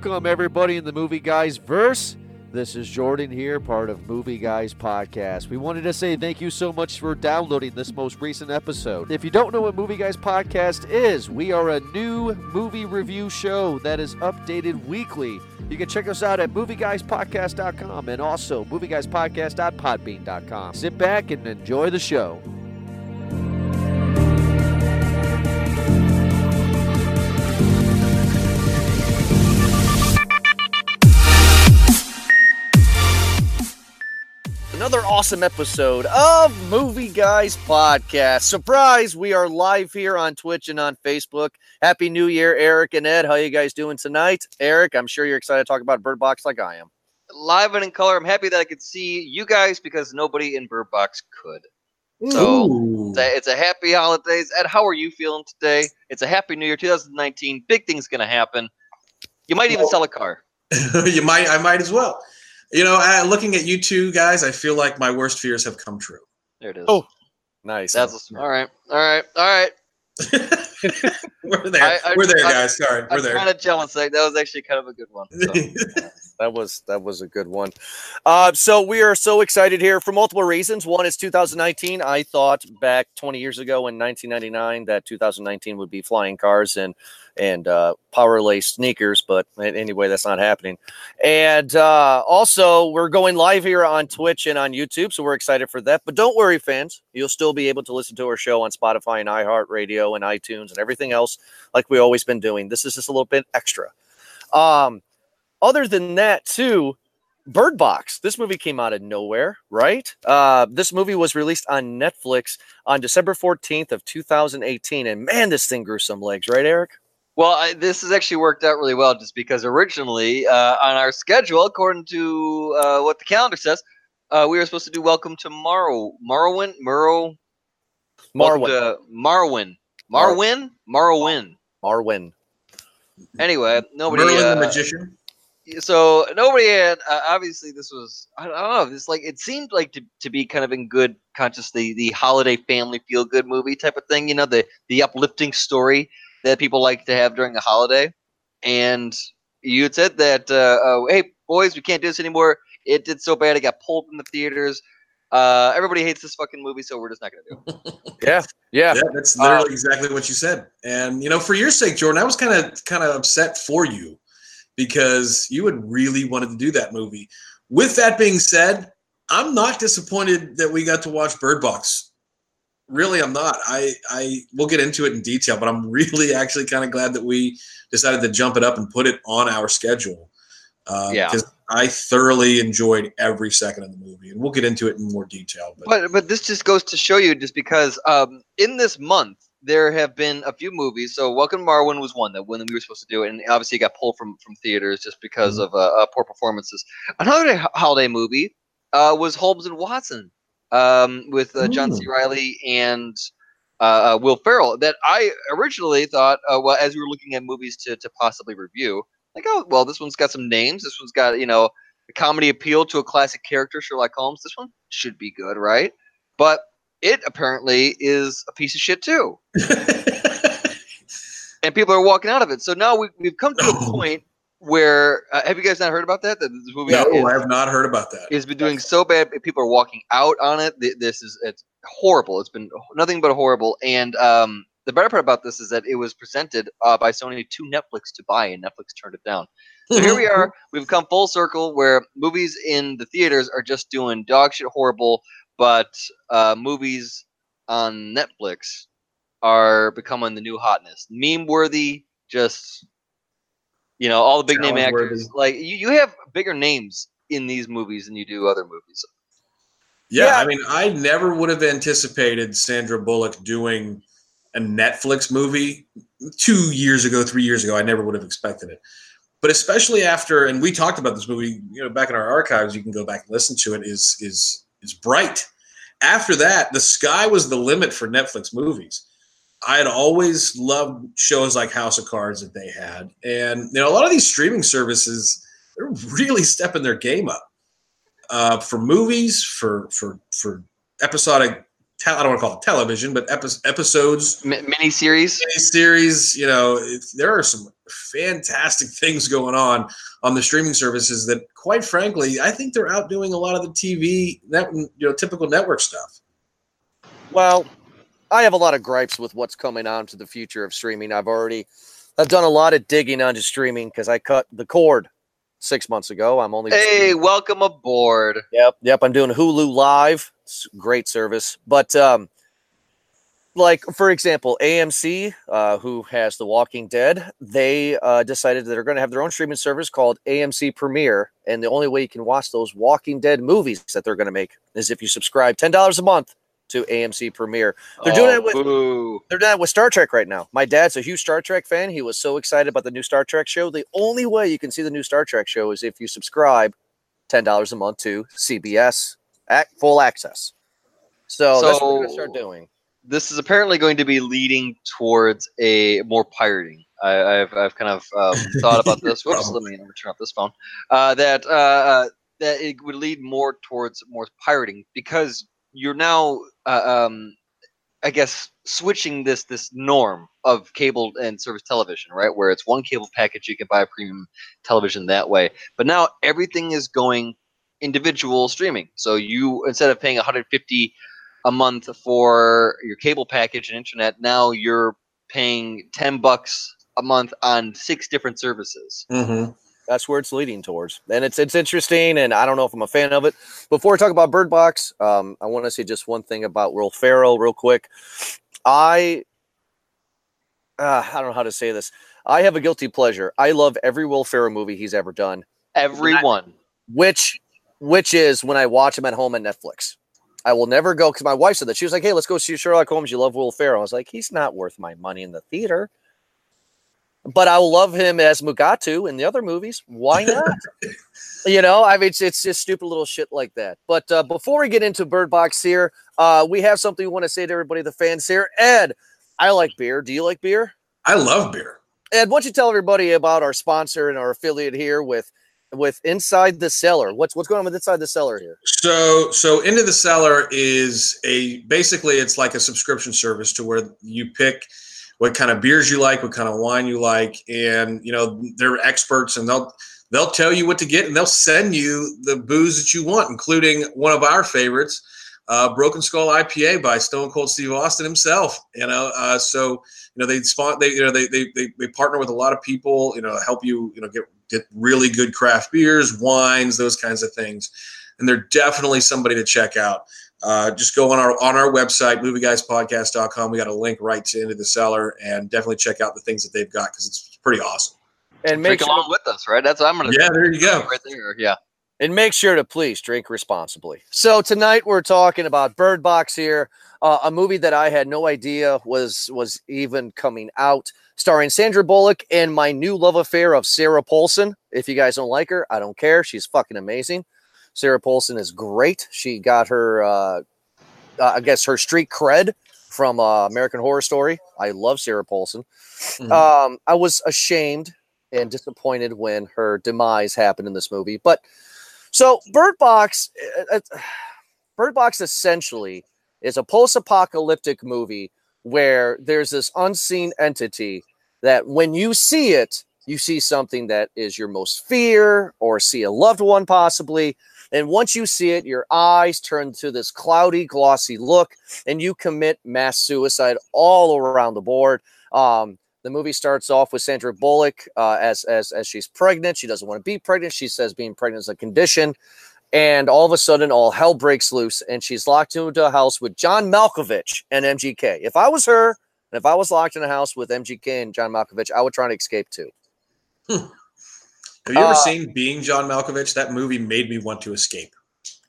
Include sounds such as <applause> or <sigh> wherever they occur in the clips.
Welcome, everybody, in the Movie Guys verse. This is Jordan here, part of Movie Guys Podcast. We wanted to say thank you so much for downloading this most recent episode. If you don't know what Movie Guys Podcast is, we are a new movie review show that is updated weekly. You can check us out at movieguyspodcast.com and also movieguyspodcast.podbean.com. Sit back and enjoy the show. Awesome episode of Movie Guys Podcast. Surprise, we are live here on Twitch and on Facebook. Happy New Year, Eric and Ed. How you guys doing tonight? Eric, I'm sure you're excited to talk about Bird Box like I am. live and in color. I'm happy that I could see you guys because nobody in Bird Box could. So it's a, it's a happy holidays. Ed, how are you feeling today? It's a happy New Year 2019. Big things gonna happen. You might even Well- sell a car. <laughs> you might, I might as well. You know, uh, looking at you two guys, I feel like my worst fears have come true. There it is. Oh, Nice. That's all right. All right. All right. <laughs> we're there. I- I- we're there, I- guys. Sorry, we're I'm there. kind of jealous. Like, that was actually kind of a good one. So. <laughs> That was that was a good one. Uh, so we are so excited here for multiple reasons. One is 2019. I thought back 20 years ago in 1999 that 2019 would be flying cars and and uh, power lace sneakers, but anyway, that's not happening. And uh, also, we're going live here on Twitch and on YouTube, so we're excited for that. But don't worry, fans, you'll still be able to listen to our show on Spotify and iHeartRadio and iTunes and everything else, like we always been doing. This is just a little bit extra. Um, other than that, too, Bird Box. This movie came out of nowhere, right? Uh, this movie was released on Netflix on December 14th of 2018. And man, this thing grew some legs, right, Eric? Well, I, this has actually worked out really well just because originally uh, on our schedule, according to uh, what the calendar says, uh, we were supposed to do Welcome to Morrow, Morrowind, Morrow, Marwen. to Marwen, Marwen, Marwen. Marwen. Anyway, nobody. Merlin uh, the magician. So nobody had uh, obviously this was I don't, know this like it seemed like to, to be kind of in good conscious the the holiday family feel good movie type of thing you know the the uplifting story that people like to have during a holiday and you had said that uh, uh, hey boys we can't do this anymore it did so bad it got pulled from the theaters uh, everybody hates this fucking movie so we're just not gonna do it <laughs> Yeah. Yeah. Yeah, that's uh, literally exactly what you said. And you know, for your sake, Jordan, I was kind of kind of upset for you because you had really wanted to do that movie. With that being said, I'm not disappointed that we got to watch Bird Box. Really, I'm not. I I we'll get into it in detail, but I'm really <laughs> actually kind of glad that we decided to jump it up and put it on our schedule. Uh, Yeah. because I thoroughly enjoyed every second of the movie, and we'll get into it in more detail. But, But but this just goes to show you, just because um, in this month there have been a few movies. So Welcome to Marwen was one that when we were supposed to do it, and obviously it got pulled from from theaters just because of uh, uh, poor performances. Another ho- holiday movie uh, was Holmes and Watson um, with uh, John C. Reilly and uh, uh, Will Ferrell. That I originally thought, uh, well, as we were looking at movies to to possibly review, like, oh, well, this one's got some names. This one's got you know a comedy appeal to a classic character, Sherlock Holmes. This one should be good, right? But it apparently is a piece of shit too, <laughs> and people are walking out of it. So now we've, we've come to a point where uh, have you guys not heard about that? That this movie no, is- I have not heard about that. it's been doing so bad. People are walking out on it. This is it's horrible. It's been nothing but horrible. And um, the better part about this is that it was presented uh, by Sony to Netflix to buy, and Netflix turned it down. So here we are. <laughs> We've come full circle where movies in the theaters are just doing dog shit horrible, but uh, movies on Netflix are becoming the new hotness. Meme worthy, just you know, all the big name actors. Like you, you have bigger names in these movies than you do other movies. Yeah, Yeah. I mean, I never would have anticipated Sandra Bullock doing a Netflix movie two years ago, three years ago. I never would have expected it. But especially after, and we talked about this movie, you know, back in our archives, you can go back and listen to it. Is is is bright. After that, the sky was the limit for Netflix movies. I had always loved shows like House of Cards that they had, and you know, a lot of these streaming services they're really stepping their game up uh, for movies, for for for episodic te- I don't want to call it television, but epi- episodes, Mi- miniseries. series. You know, there are some fantastic things going on on the streaming services that, quite frankly, I think they're outdoing a lot of the TV, net, you know, typical network stuff. Well, I have a lot of gripes with what's coming on to the future of streaming. I've already I've done a lot of digging onto streaming because I cut the cord six months ago. I'm only Hey, welcome aboard. Yep, yep. I'm doing Hulu Live. It's great service, but um, like for example, AMC, uh, who has The Walking Dead, they uh, decided that they're going to have their own streaming service called AMC Premiere, and the only way you can watch those Walking Dead movies that they're going to make is if you subscribe ten dollars a month to AMC Premiere. They're doing Oh, it with boo. they're doing it with Star Trek right now. My dad's a huge Star Trek fan. He was so excited about the new Star Trek show. The only way you can see the new Star Trek show is if you subscribe ten dollars a month to CBS at full access. So, that's what we're gonna start doing. This is apparently going to be leading towards a more pirating. I, I've, I've kind of um, <laughs> thought about this. Whoops, let me, let me turn off this phone. Uh, that uh, uh, that it would lead more towards more pirating because you're now, uh, um, I guess, switching this this norm of cable and service television, right? Where it's one cable package, you can buy a premium television that way. But now everything is going individual streaming. So you instead of paying 150 a month for your cable package and internet, now you're paying 10 bucks a month on six different services. Mm-hmm. That's where it's leading towards, and it's it's interesting. And I don't know if I'm a fan of it. Before we talk about Bird Box, um, I want to say just one thing about Will Ferrell, real quick. I uh, I don't know how to say this. I have a guilty pleasure. I love every Will Ferrell movie he's ever done. Everyone. which which is when I watch him at home on Netflix. I will never go because my wife said that she was like, "Hey, let's go see Sherlock Holmes. You love Will Ferrell." I was like, "He's not worth my money in the theater." But I love him as Mugatu in the other movies. Why not? <laughs> you know, I mean, it's, it's just stupid little shit like that. But uh, before we get into Bird Box here, uh, we have something we want to say to everybody, the fans here. Ed, I like beer. Do you like beer? I love beer. Ed, why don't you tell everybody about our sponsor and our affiliate here with with Inside the Cellar? What's what's going on with Inside the Cellar here? So, so into the cellar is a basically it's like a subscription service to where you pick what kind of beers you like, what kind of wine you like, and you know they're experts and they'll they'll tell you what to get and they'll send you the booze that you want, including one of our favorites, uh, Broken Skull IPA by Stone Cold Steve Austin himself. You know, uh, so you know they spawn they you know they, they they they partner with a lot of people, you know, help you you know get get really good craft beers, wines, those kinds of things and they're definitely somebody to check out. Uh, just go on our on our website, movieguyspodcast.com. We got a link right to into the cellar, and definitely check out the things that they've got because it's pretty awesome. And make Drink sure, along with us, right? That's what I'm gonna Yeah, there you go. right there. Yeah. and make sure to please drink responsibly. So tonight we're talking about Bird Box here, uh, a movie that I had no idea was was even coming out, starring Sandra Bullock and my new love affair of Sarah Paulson. If you guys don't like her, I don't care. She's fucking amazing. Sarah Paulson is great. She got her, uh, uh, I guess, her street cred from uh, American Horror Story. I love Sarah Paulson. Mhm. Um, I was ashamed and disappointed when her demise happened in this movie. But so Bird Box, uh, uh, Bird Box essentially is a post-apocalyptic movie where there's this unseen entity that when you see it, you see something that is your most fear or see a loved one possibly. And once you see it, your eyes turn to this cloudy, glossy look, and you commit mass suicide all around the board. Um, the movie starts off with Sandra Bullock uh, as as as she's pregnant. She doesn't want to be pregnant. She says being pregnant is a condition, and all of a sudden, all hell breaks loose, and she's locked into a house with John Malkovich and MGK. If I was her, and if I was locked in a house with MGK and John Malkovich, I would try to escape too. Have you ever uh, seen Being John Malkovich? That movie made me want to escape,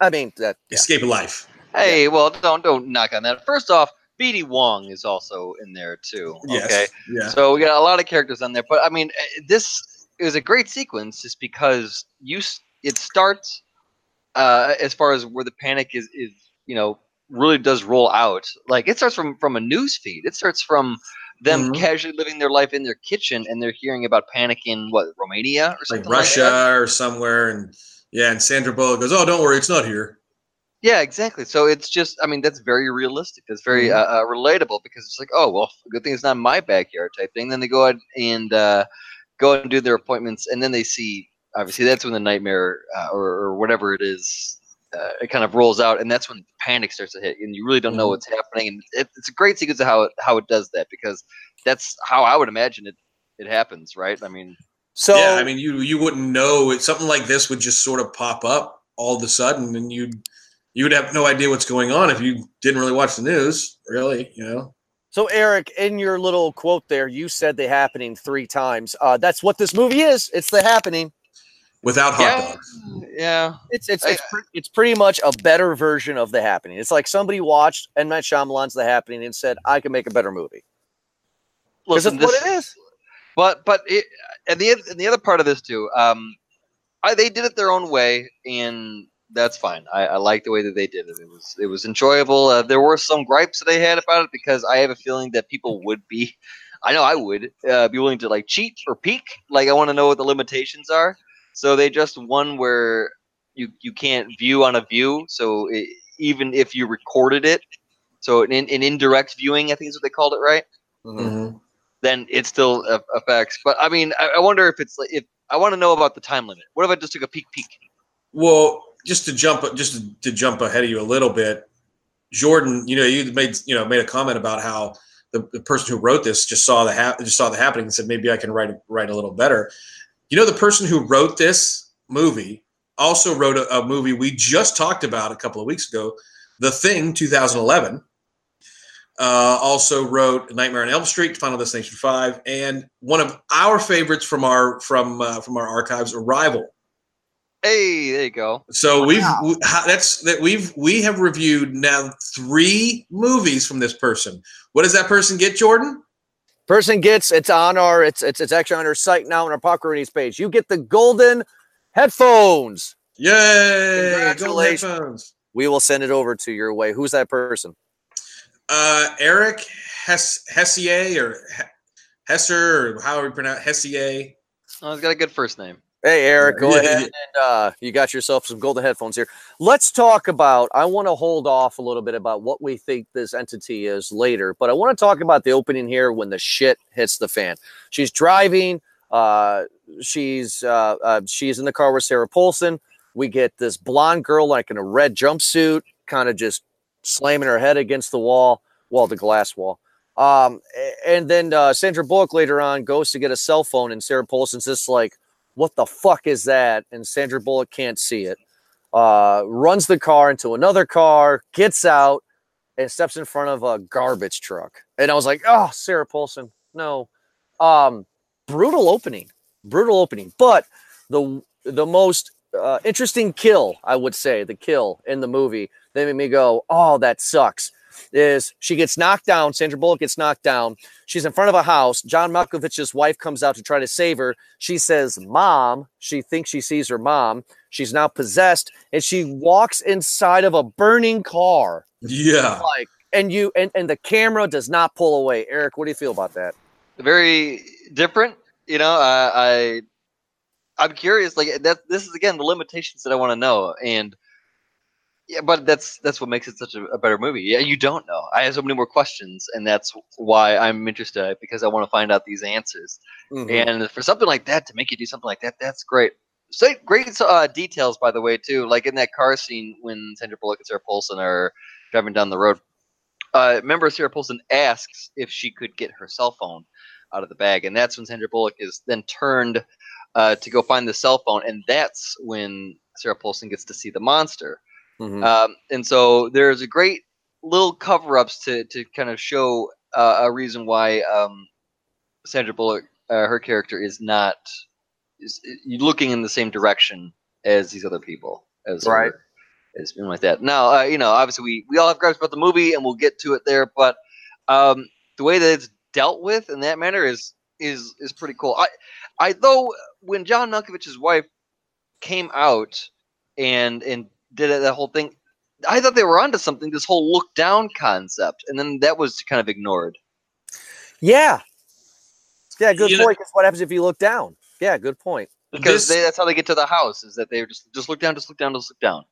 I mean that. Yeah. escape life. Hey, well, don't don't knock on that. First off, BD Wong is also in there too. Yes. Okay. Yeah. So we got a lot of characters on there, but I mean, eh, this is a great sequence just because you it starts uh, as far as where the panic is is you know really does roll out. Like it starts from from a news feed. It starts from them Mhm. casually living their life in their kitchen and they're hearing about panic in what Romania or Like something Russia Like or somewhere, and yeah, and Sandra Bullock goes, "Oh, don't worry, it's not here." Yeah, exactly. So it's just, I mean, that's very realistic. That's very Mhm. uh, uh, relatable because it's like, oh, well, good thing it's not my backyard type thing. Then they go out and uh, go out and do their appointments, and then they see. Obviously, that's when the nightmare uh, or, or whatever it is, uh, it kind of rolls out, and that's when panic starts to hit, and you really don't know Mhm. what's happening. And it, it's a great sequence of how it, how it does that because that's how I would imagine it it happens, right? I mean, So yeah, I mean, you you wouldn't know it. Something like this would just sort of pop up all of a sudden, and you'd you would have no idea what's going on if you didn't really watch the news. Really, you know. So, Eric, in your little quote there, you said the happening three times. Uh, that's what this movie is. It's the happening. Without hot yeah, dogs. yeah. It's it's it's, pre- it's pretty much a better version of the happening. It's like somebody watched M. Night Shyamalan's The Happening and said, "I can make a better movie." Because Listen, this, what it is. But but it, and the and the other part of this too, um, I, they did it their own way, and that's fine. I, I like the way that they did it. It was it was enjoyable. Uh, there were some gripes that they had about it because I have a feeling that people would be, I know I would uh, be willing to like cheat or peek. Like I want to know what the limitations are. So they just one where you you can't view on a view. So it, even if you recorded it, so an, an indirect viewing, I think is what they called it, right? Mhm. then it still affects. But I mean, I, I wonder if it's like if I want to know about the time limit. What if I just took a peek peek? Well, just to jump, just to, to jump ahead of you a little bit, Jordan. You know, you made you know made a comment about how the, the person who wrote this just saw the hap- just saw the happening and said maybe I can write write a little better. You know, the person who wrote this movie also wrote a, a movie we just talked about a couple of weeks ago, The Thing, 2011. Uh, also wrote Nightmare on Elm Street, Final Destination Five, and one of our favorites from our from uh, from our archives, Arrival. Hey, there you go. So we've we, that's that we've we have reviewed now three movies from this person. What does that person get, Jordan? Person gets it's on our it's it's it's actually on our site now on our Pokerini's page. You get the golden headphones. Yay! Golden Congratulations. headphones. We will send it over to your way. Who's that person? Uh, Eric Hess Hessier or Hesser or how we pronounce Hessier. Oh, he's got a good first name. Hey, Eric, go Yeah, ahead and uh, you got yourself some golden headphones here. Let's talk about. I want to hold off a little bit about what we think this entity is later, but I want to talk about the opening here when the shit hits the fan. She's driving. Uh, she's uh, uh, she's in the car with Sarah Paulson. We get this blonde girl like in a red jumpsuit, kind of just slamming her head against the wall, well, the glass wall. Um, and then uh, Sandra Bullock later on goes to get a cell phone, and Sarah Paulson's just like, "What the fuck is that?" And Sandra Bullock can't see it. Uh, runs the car into another car, gets out, and steps in front of a garbage truck. And I was like, "Oh, Sarah Paulson, no." Um, brutal opening, brutal opening. But the the most uh, interesting kill, I would say, the kill in the movie they made me go, "Oh, that sucks." Is she gets knocked down? Sandra Bullock gets knocked down. She's in front of a house. John Malkovich's wife comes out to try to save her. She says, "Mom." She thinks she sees her mom. She's now possessed, and she walks inside of a burning car. Yeah. Like, and you and and the camera does not pull away. Eric, what do you feel about that? Very different. You know, uh, I I'm curious. Like that. This is again the limitations that I want to know, and yeah, but that's that's what makes it such a, a better movie. Yeah, you don't know. I have so many more questions, and that's why I'm interested because I want to find out these answers. Mm-hmm. And for something like that to make you do something like that, that's great. So great uh, details, by the way, too. Like in that car scene when Sandra Bullock and Sarah Paulson are driving down the road. Uh, remember, Sarah Paulson asks if she could get her cell phone out of the bag, and that's when Sandra Bullock is then turned uh, to go find the cell phone, and that's when Sarah Paulson gets to see the monster. Mhm. Um, and so there's a great little cover-ups to to kind of show uh, a reason why um, Sandra Bullock, uh, her character, is not is, is looking in the same direction as these other people, as her- Right. as being like that. Now, uh, you know, obviously we we all have gripes about the movie, and we'll get to it there. But um, the way that it's dealt with in that manner is is is pretty cool. I I though when John Malkovich's wife came out and and did it, that whole thing, I thought they were onto something. This whole look down concept, and then that was kind of ignored. Yeah. Yeah, good You point. Because what happens if you look down? Yeah, good point. Because This- they, that's how they get to the house. Is that they just just look down, just look down, just look down.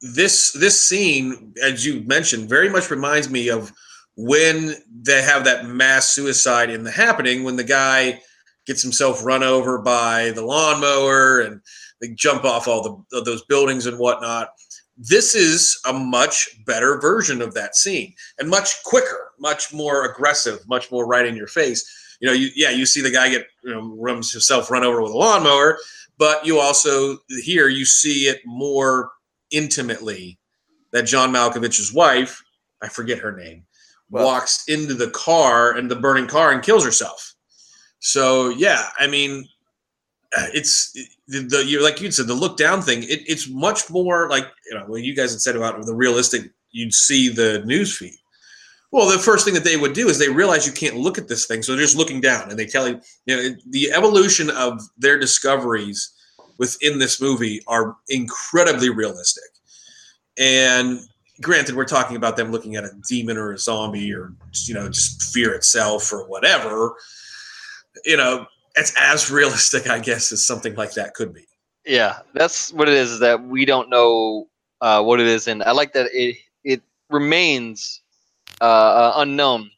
this this scene, as you mentioned, very much reminds me of when they have that mass suicide in the happening when the guy gets himself run over by the lawnmower and they jump off all the those buildings and whatnot. This is a much better version of that scene and much quicker, much more aggressive, much more right in your face. You know, you, yeah, you see the guy get you know runs himself run over with a lawnmower, but you also here you see it more intimately that John Malkovich's wife, I forget her name, well, walks into the car and the burning car and kills herself. So yeah, I mean, Uh, it's the, the you like you said the look down thing. It, it's much more like you know when you guys had said about the realistic. You'd see the news feed. Well, the first thing that they would do is they realize you can't look at this thing, so they're just looking down, and they tell you, you know, the evolution of their discoveries within this movie are incredibly realistic. And granted, we're talking about them looking at a demon or a zombie or you know just fear itself or whatever. You know, it's as realistic, I guess, as something like that could be. Yeah, that's what it is. Is that we don't know uh, what it is, and I like that it it remains uh, uh, unknown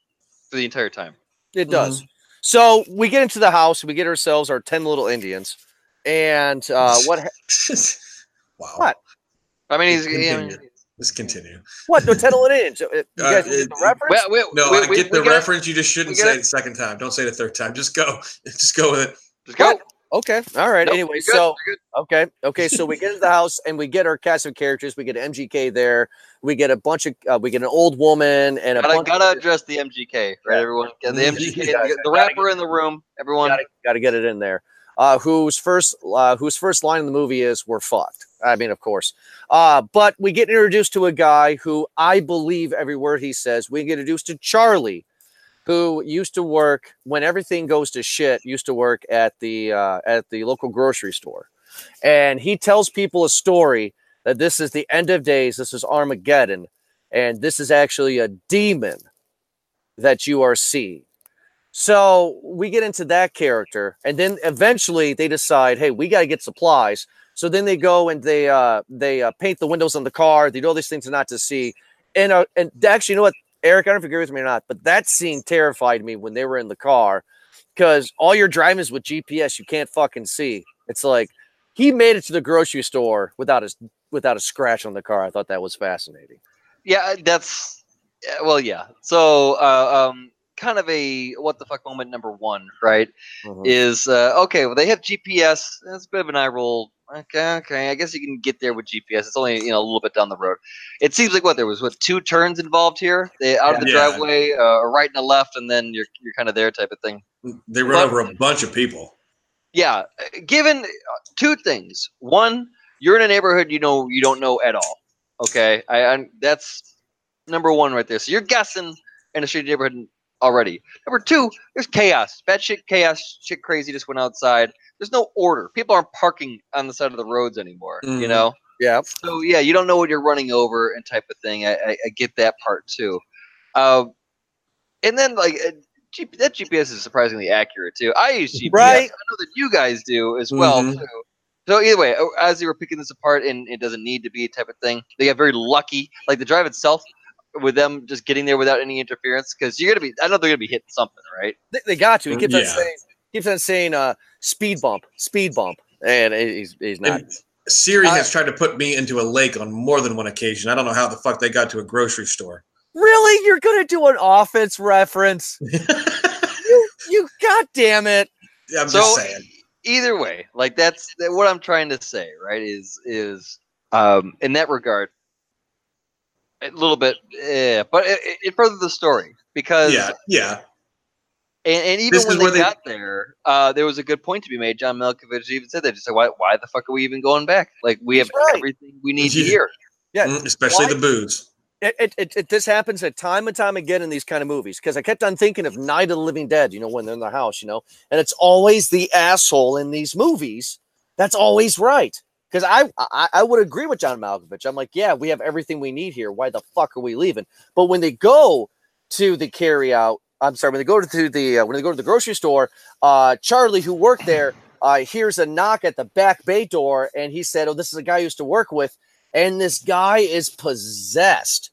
for the entire time. It does. Mm-hmm. So we get into the house, we get ourselves our ten little Indians, and uh, what? <laughs> wow. What? I mean, he's. I Let's continue. What? No, tell it in. So, uh, you guys uh, get the reference? Wait, wait, no, wait, I get the reference. You just shouldn't say it the second time. Don't say it the third time. Just go. <laughs> Just go with it. Just go. What? Okay. All right. Nope, anyway, so okay, okay. So we get into the house and we get our cast of characters. We get MGK there. We get a bunch of. Uh, we get an old woman and a. Gotta, bunch gotta of, address the MGK, right? Everyone, get the MGK, gotta, the rapper in the room. Everyone, gotta, gotta get it in there. Uh, whose first uh, whose first line in the movie is "We're fucked." I mean, of course. Uh, but we get introduced to a guy who I believe every word he says. We get introduced to Charlie, who used to work when everything goes to shit. Used to work at the uh, at the local grocery store, and he tells people a story that this is the end of days. This is Armageddon, and this is actually a demon that you are seeing. So we get into that character, and then eventually they decide, hey, we got to get supplies. So then they go and they uh, they uh, paint the windows on the car. They do all these things not to see. And uh, and actually, you know what, Eric? I don't know if you agree with me or not, but that scene terrified me when they were in the car because all your driving is with GPS. You can't fucking see. It's like he made it to the grocery store without a without a scratch on the car. I thought that was fascinating. Yeah, that's well, yeah. So uh, um, kind of a what the fuck moment number one, right? Mm-hmm. Is uh, okay. Well, they have GPS. That's a bit of an eye roll Okay, okay. I guess you can get there with GPS. It's only you know a little bit down the road. It seems like what there was what two turns involved here. They out of the yeah. driveway, uh, a right and a left, and then you're you're kind of there type of thing. They run but, over a bunch of people. Yeah, uh, given uh, two things. One, you're in a neighborhood you know you don't know at all. Okay, I, I that's number one right there. So you're guessing in a shitty neighborhood already. Number two, there's chaos. Bad shit, chaos, shit, crazy just went outside there's no order. People aren't parking on the side of the roads anymore. Mm-hmm. You know. Yeah. So yeah, you don't know what you're running over and type of thing. I, I, I get that part too. Uh, and then like uh, G- that GPS is surprisingly accurate too. I use GPS. Right. I know that you guys do as well mm-hmm. too. So either way, uh, as they were picking this apart, and it doesn't need to be a type of thing, they got very lucky. Like the drive itself, with them just getting there without any interference, because you're gonna be. I know they're gonna be hitting something, right? They, they got to. He keeps yeah. on saying keeps on saying uh, speed bump, speed bump, and he's he's not. And Siri uh, has tried to put me into a lake on more than one occasion. I don't know how the fuck they got to a grocery store. Really, you're gonna do an Office reference? <laughs> you, you, god damn it! Yeah, I'm so, just saying. Either way, like that's what I'm trying to say, right? Is is um, in that regard, a little bit, yeah, but it, it further the story because yeah, yeah, and, and even this when they, they got there, uh, there was a good point to be made. John Malkovich even said that. Just like, why, why the fuck are we even going back? Like, we have right. everything we need to hear. Yeah, mm, especially why? the booze. It, it, it, it, this happens at time and time again in these kind of movies because I kept on thinking of Night of the Living Dead, you know, when they're in the house, you know, and it's always the asshole in these movies that's always right. Because I, I I would agree with John Malkovich. I'm like, yeah, we have everything we need here. Why the fuck are we leaving? But when they go to the carry out I'm sorry, when they go to the uh, when they go to the grocery store, uh, Charlie, who worked there, uh, hears a knock at the back bay door, and he said, "Oh, this is a guy I used to work with." and this guy is possessed.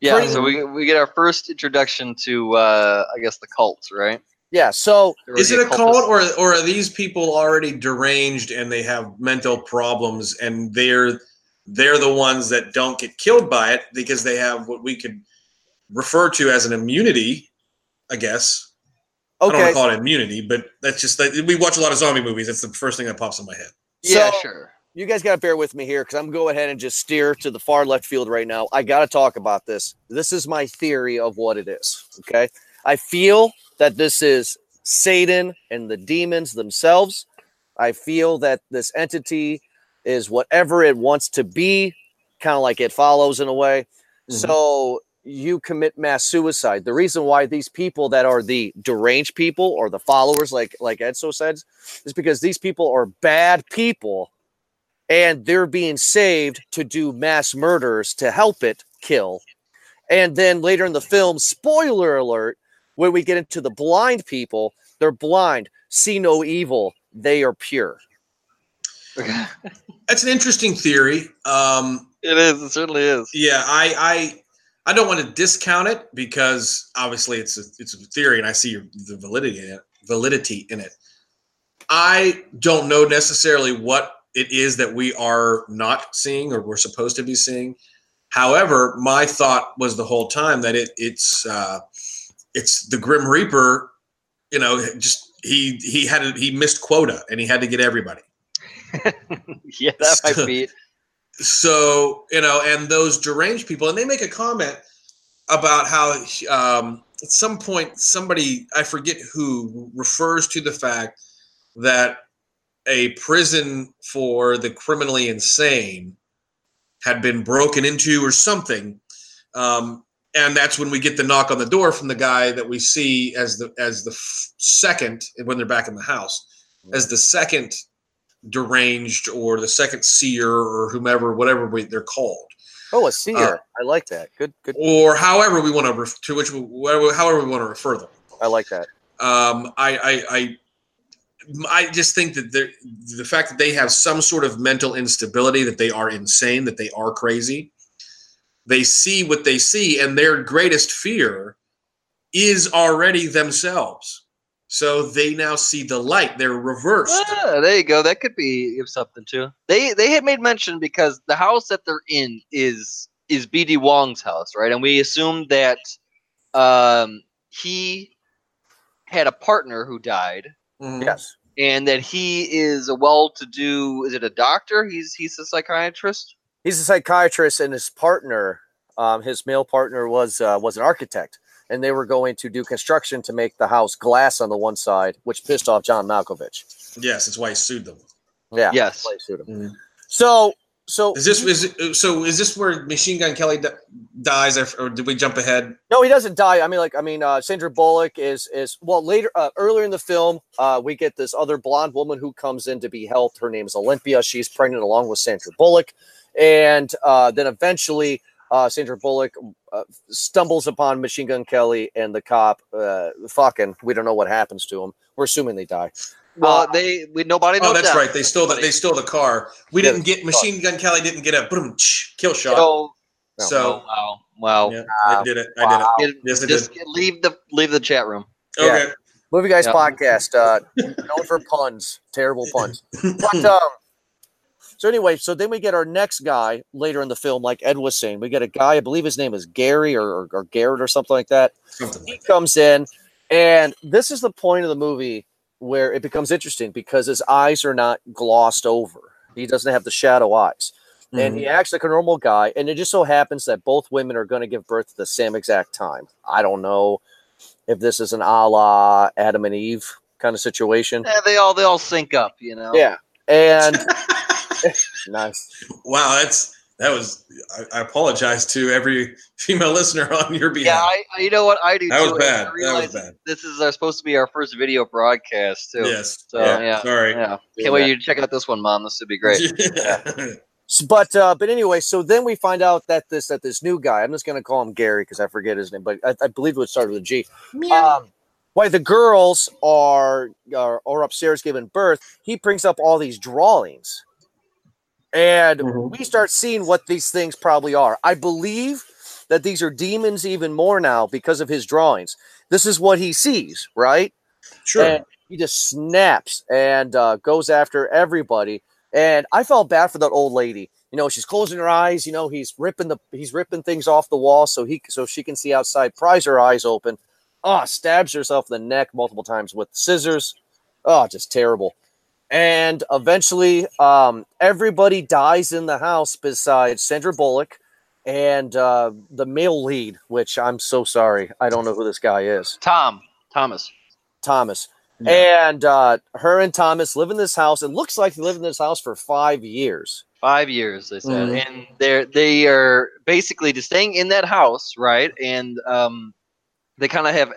Yeah, Pretty- so we, we get our first introduction to uh, I guess the cults, right? Yeah, so Is it a cult, or or are these people already deranged and they have mental problems, and they're they're the ones that don't get killed by it because they have what we could refer to as an immunity, I guess. I don't want to call it immunity, but that's just that we watch a lot of zombie movies. That's the first thing that pops in my head. Yeah, So- sure. you guys got to bear with me here because I'm going to go ahead and just steer to the far left field right now. I got to talk about this. This is my theory of what it is. Okay. I feel that this is Satan and the demons themselves. I feel that this entity is whatever it wants to be, kind of like it follows in a way. Mhm. So you commit mass suicide. The reason why these people that are the deranged people or the followers, like like Edso said, is because these people are bad people and they're being saved to do mass murders to help it kill. And then later in the film, spoiler alert, when we get into the blind people, they're blind, see no evil, they are pure. <laughs> That's an interesting theory. Um, it is. It certainly is. Yeah, I, I I don't want to discount it because obviously it's a it's a theory, and I see the validity in it. Validity in it. I don't know necessarily what it is that we are not seeing or we're supposed to be seeing. However, my thought was the whole time that it it's uh, it's the Grim Reaper. You know, just he he had a, he missed quota and he had to get everybody. <laughs> yeah, that might be. <laughs> so you know and those deranged people and they make a comment about how um, at some point somebody i forget who refers to the fact that a prison for the criminally insane had been broken into or something um, and that's when we get the knock on the door from the guy that we see as the as the second when they're back in the house as the second deranged or the second seer or whomever, whatever we, they're called, Oh, a seer. I like that. Good, good. or however we want to ref- to which we, however we want to refer them. I like that. Um, I, I I I just think that the the fact that they have some sort of mental instability, that they are insane, that they are crazy, they see what they see, and their greatest fear is already themselves. So they now see the light. They're reversed. Ah, there you go. That could be something too. They they had made mention because the house that they're in is is BD Wong's house, right? And we assumed that um, he had a partner who died, Mhm. Yes. and that he is a well-to-do. Is it a doctor? He's he's a psychiatrist. He's a psychiatrist, and his partner, um, his male partner, was uh, was an architect, and they were going to do construction to make the house glass on the one side, which pissed off John Malkovich. Yes, that's why he sued them. Yeah. Yes. that's why he sued him. Mhm. So, so Is this is it, so? Is this where Machine Gun Kelly di- dies, or did we jump ahead? No, he doesn't die. I mean, like, I mean, uh, Sandra Bullock is is well later, uh, earlier in the film, uh, we get this other blonde woman who comes in to be helped. Her name is Olympia. She's pregnant along with Sandra Bullock, and uh, then eventually, uh, Sandra Bullock uh, stumbles upon Machine Gun Kelly and the cop. Uh, fucking, we don't know what happens to him. We're assuming they die. Well, Uh, they we nobody. Oh, knows that's that. right. They stole the they stole the car. We Yeah, didn't get Machine Gun Kelly didn't get a boom kill shot. Oh, No. so wow, wow. yeah, I did it. I did it. It- Yes, I just leave the leave the chat room. Yeah. Okay. Movie Guys Yeah. podcast, uh, <laughs> known for puns, terrible puns. <laughs> But um, so anyway, so then we get our next guy later in the film, like Ed was saying. We get a guy, I believe his name is Gary or, or, or Garrett or something like that. Something He like comes in, and this is the point of the movie where it becomes interesting because his eyes are not glossed over. He doesn't have the shadow eyes. that. And he mm-hmm. acts like a normal guy. And it just so happens that both women are going to give birth at the same exact time. I don't know if this is an a la Adam and Eve kind of situation. Yeah, they all they all sync up, you know. Yeah. And <laughs> <laughs> nice. wow, that's that was. I, I apologize to every female listener on your behalf. Yeah, I, I- you know what I do. that was bad. I That was bad. This is our, supposed to be our first video broadcast too. Yes. So Yeah. yeah, Sorry. yeah. Yeah. Can't wait you to check out this one, Mom. This would be great. <laughs> S- But uh, but anyway, so then we find out that this that this new guy, I'm just gonna call him Gary because I forget his name, but I, I believe it would start with a G. Um, why the girls are, are are upstairs giving birth, he brings up all these drawings. And Mhm. we start seeing what these things probably are. I believe that these are demons even more now because of his drawings. This is what he sees, right? Sure. And he just snaps and uh, goes after everybody. And I felt bad for that old lady. You know, she's closing her eyes. You know, he's ripping the he's ripping things off the wall so he so she can see outside. Pries her eyes open. Oh, stabs herself in the neck multiple times with scissors. Oh, just terrible. And eventually, um, everybody dies in the house besides Sandra Bullock and uh, the male lead, which I'm so sorry. I don't know who this guy is. Tom Thomas. Thomas. Yeah. And uh, her and Thomas live in this house. It looks like they live in this house for five years. Five years, they said, Mhm. and they're they are basically just staying in that house, right? And um, they kind of have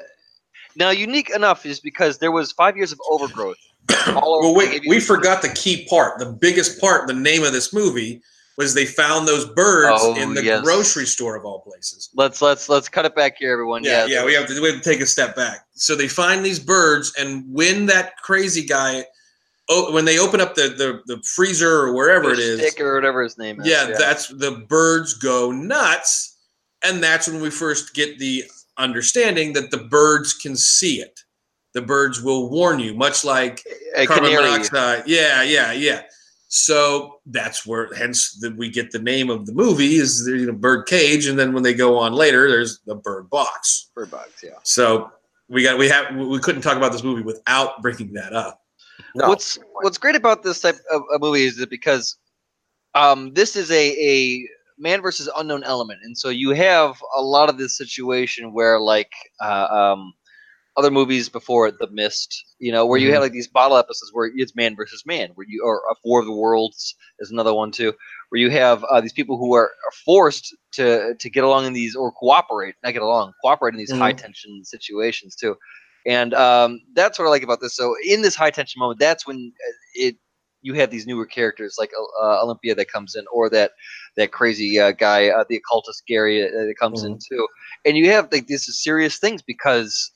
now unique enough is because there was five years of overgrowth. All over- well, gave we forgot the key part. The biggest part, the name of this movie, was they found those birds Oh, in the yes. grocery store of all places. Let's let's let's cut it back here, everyone. Yeah, Yeah, yeah, we have to we have to take a step back. So they find these birds, and when that crazy guy, oh, when they open up the the, the freezer or wherever it Fish is, stick or whatever his name is. yeah, that's the birds go nuts, and that's when we first get the understanding that the birds can see it. The birds will warn you, much like a carbon canary. monoxide. Yeah, yeah, yeah. So that's where, hence, that we get the name of the movie is the you know, bird cage, and then when they go on later, there's the bird box. Bird box, yeah. So we got we have we couldn't talk about this movie without bringing that up. No. What's What's great about this type of, of movie is that because um, this is a a man versus unknown element, and so you have a lot of this situation where like uh, um, other movies before it, The Mist, you know, where you Mhm. have like these bottle episodes where it's man versus man, where you or a War of the Worlds is another one too, where you have uh, these people who are, are forced to to get along in these or cooperate, not get along, cooperate in these Mhm. high tension situations too. And um, that's what I like about this. So in this high tension moment, that's when uh, it you have these newer characters like uh, Olympia that comes in, or that that crazy uh, guy, uh, the occultist Gary uh, that comes in too. And you have like these serious things because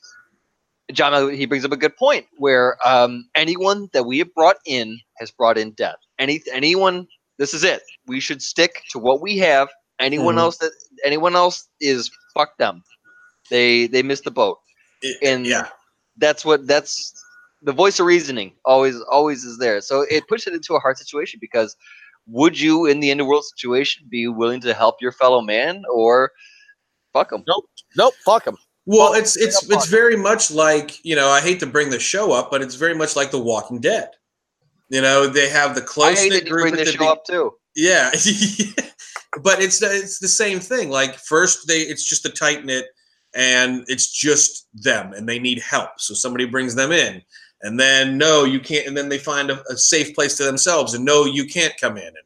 John he brings up a good point where um, anyone that we have brought in has brought in death. Any anyone, this is it. We should stick to what we have. Anyone Mhm. else that anyone else is fuck them. They they missed the boat It- And- yeah, that's what that's the voice of reasoning always always is there so it puts it into a hard situation because would you in the end of world situation be willing to help your fellow man or fuck them Nope, nope, fuck him. Well, it's it's it's very much like you know I hate to bring the show up, but it's very much like The Walking Dead. You know, they have the close knit group bring the show be- up too Yeah, <laughs> but it's the- it's the same thing. Like first they it's just a tight knit, and it's just them, and they need help, so somebody brings them in, and then no, you can't, and then they find a, a safe place to themselves, and no, you can't come in, and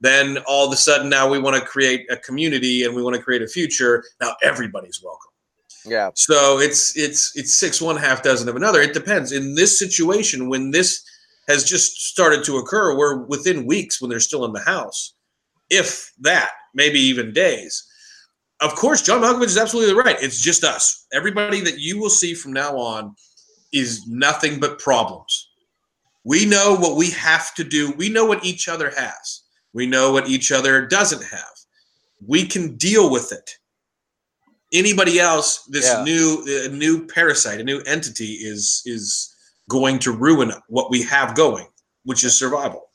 then all of a sudden now we want to create a community and we want to create a future. Now everybody's welcome. Yeah. So it's it's it's six one half dozen of another. It depends. In this situation, when this has just started to occur, we're within weeks when they're still in the house, if that, maybe even days. Of course, John Malkovich is absolutely right. It's just us. Everybody that you will see from now on is nothing but problems. We know what we have to do. We know what each other has. We know what each other doesn't have. We can deal with it anybody else this Yeah. new a new parasite a new entity is is going to ruin what we have going which is survival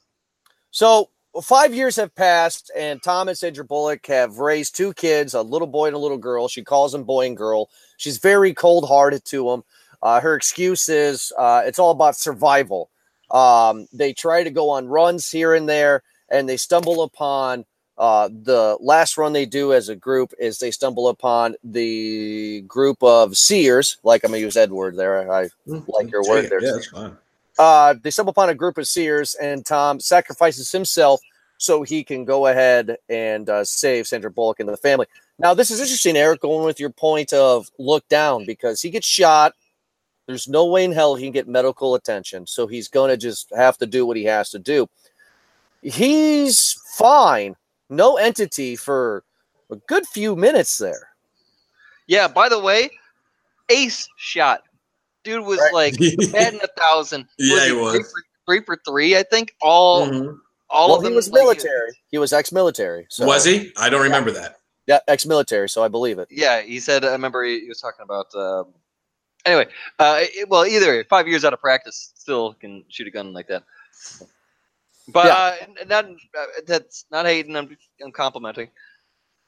So five years have passed, and Tom and Sandra Bullock have raised two kids, a little boy and a little girl. She calls them boy and girl. She's very cold hearted to them. Uh, her excuse is uh, it's all about survival. Um, they try to go on runs here and there, and they stumble upon uh, the last run they do as a group is they stumble upon the group of seers. Like I'm gonna use Edward there. I Like your word there, yeah that's fine uh, they stumble upon a group of seers, and Tom sacrifices himself so he can go ahead and uh, save Sandra Bullock and the family. Now, this is interesting, Eric, going with your point of look down because he gets shot. There's no way in hell he can get medical attention, so he's going to just have to do what he has to do. He's fine, no entity for a good few minutes there. yeah by the way ace shot dude was Right. like <laughs> batting a thousand Yeah, Was he Three was. for, three for three i think all Mhm. all well, of them he was like, military. He was ex-military. So, Was he? I don't remember that. Yeah, ex-military. So I believe it. Yeah, he said. I remember he, he was talking about. Um, anyway, uh, it- well, either five years out of practice, still can shoot a gun like that. But Yeah. uh, n- not uh, that's not hating. I'm, I'm complimenting.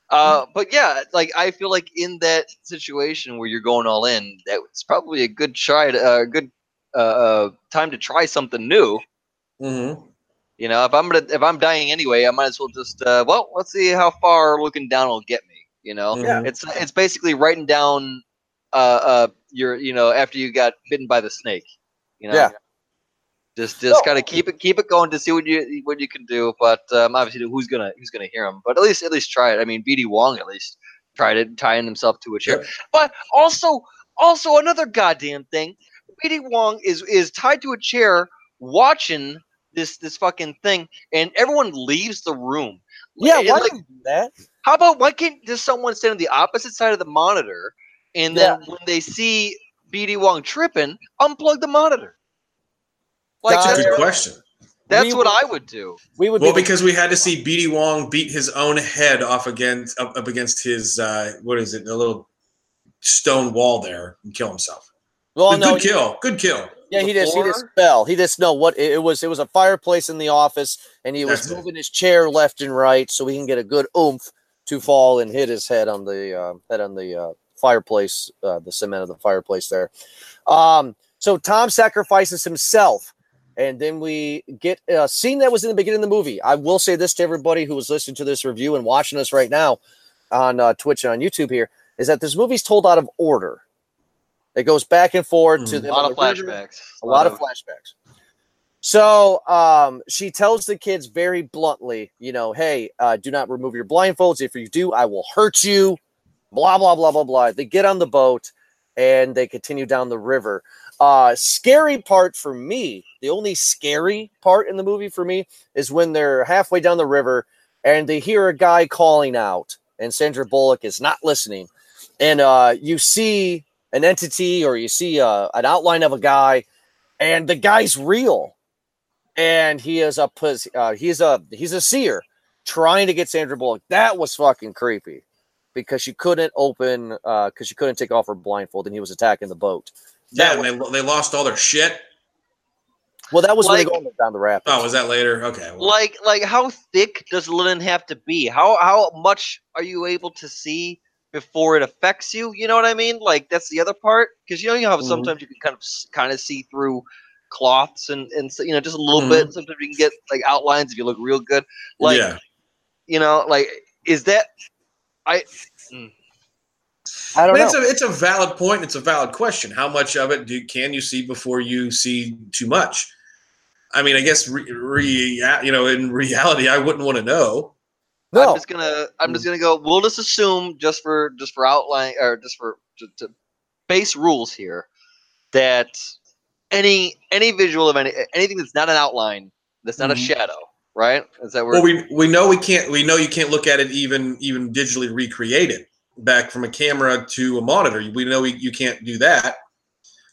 Uh, but yeah, like I feel like in that situation where you're going all in, that's probably a good try, to, uh, good uh, uh, time to try something new. Mm-hmm. You know, if I'm gonna if I'm dying anyway, I might as well just uh, well, let's see how far looking down will get me. You know, Yeah. it's it's basically writing down uh uh your you know after you got bitten by the snake. You know, Yeah. Just just gotta keep it keep it going to see what you what you can do. But um, obviously, who's gonna who's gonna hear him? But at least at least try it. I mean, BD Wong at least tried it, tying himself to a chair. Yep. But also also another goddamn thing, BD Wong is is tied to a chair watching this this fucking thing, and everyone leaves the room. Yeah, And, why like, do that? how about why can't just someone stand on the opposite side of the monitor, and then when they see BD Wong tripping, unplug the monitor? Like That's a good question. that's we what I would do. We would Well, be because we had to see BD Wong beat his own head off against up, up against his uh, what is it, a little stone wall there and kill himself. well, good no, good kill, good kill. Yeah, he just he just Before? fell. He just no what it, it was. It was a fireplace in the office, and he was That's it. moving his chair left and right so he can get a good oomph to fall and hit his head on the uh, head on the uh, fireplace, uh, the cement of the fireplace there. Um, so Tom sacrifices himself, and then we get a scene that was in the beginning of the movie. I will say this to everybody who was listening to this review and watching us right now on uh, Twitch and on YouTube here is that this movie's told out of order. It goes back and forth to Mhm. A lot of the river flashbacks. a lot of flashbacks. So um, she tells the kids very bluntly, you know, hey, uh, do not remove your blindfolds. If you do, I will hurt you. Blah blah blah blah blah. They get on the boat and they continue down the river. Uh, scary part for me, the only scary part in the movie for me is when they're halfway down the river and they hear a guy calling out, and Sandra Bullock is not listening, and uh, you see an entity or you see uh, an outline of a guy and the guy's real and he is a uh, he's a he's a seer trying to get Sandra Bullock. That was fucking creepy because she couldn't open uh because she couldn't take off her blindfold and he was attacking the boat. Yeah, That and they, they lost all their shit. Well, that was Like- when they go down the rapids. Oh, was that later? Okay. well, Like like how thick does linen have to be? How how much are you able to see before it affects you? You know what I mean? Like that's the other part because you know you know how Mhm. sometimes you can kind of kind of see through cloths and and so, you know just a little Mhm. bit. Sometimes you can get like outlines if you look real good. Like yeah. you know like is that I I I don't mean, know. it's a it's a valid point. It's a valid question. How much of it do can you see before you see too much? I mean, I guess re, re, you know, in reality, I wouldn't want to know. No. I'm just gonna I'm just gonna go. We'll just assume just for just for outline or just for to, to base rules here that any any visual of any anything that's not an outline that's not Mhm. a shadow, right? Is that where Well, we we know we can't. We know you can't look at it even even digitally recreate it back from a camera to a monitor. We know you can't do that.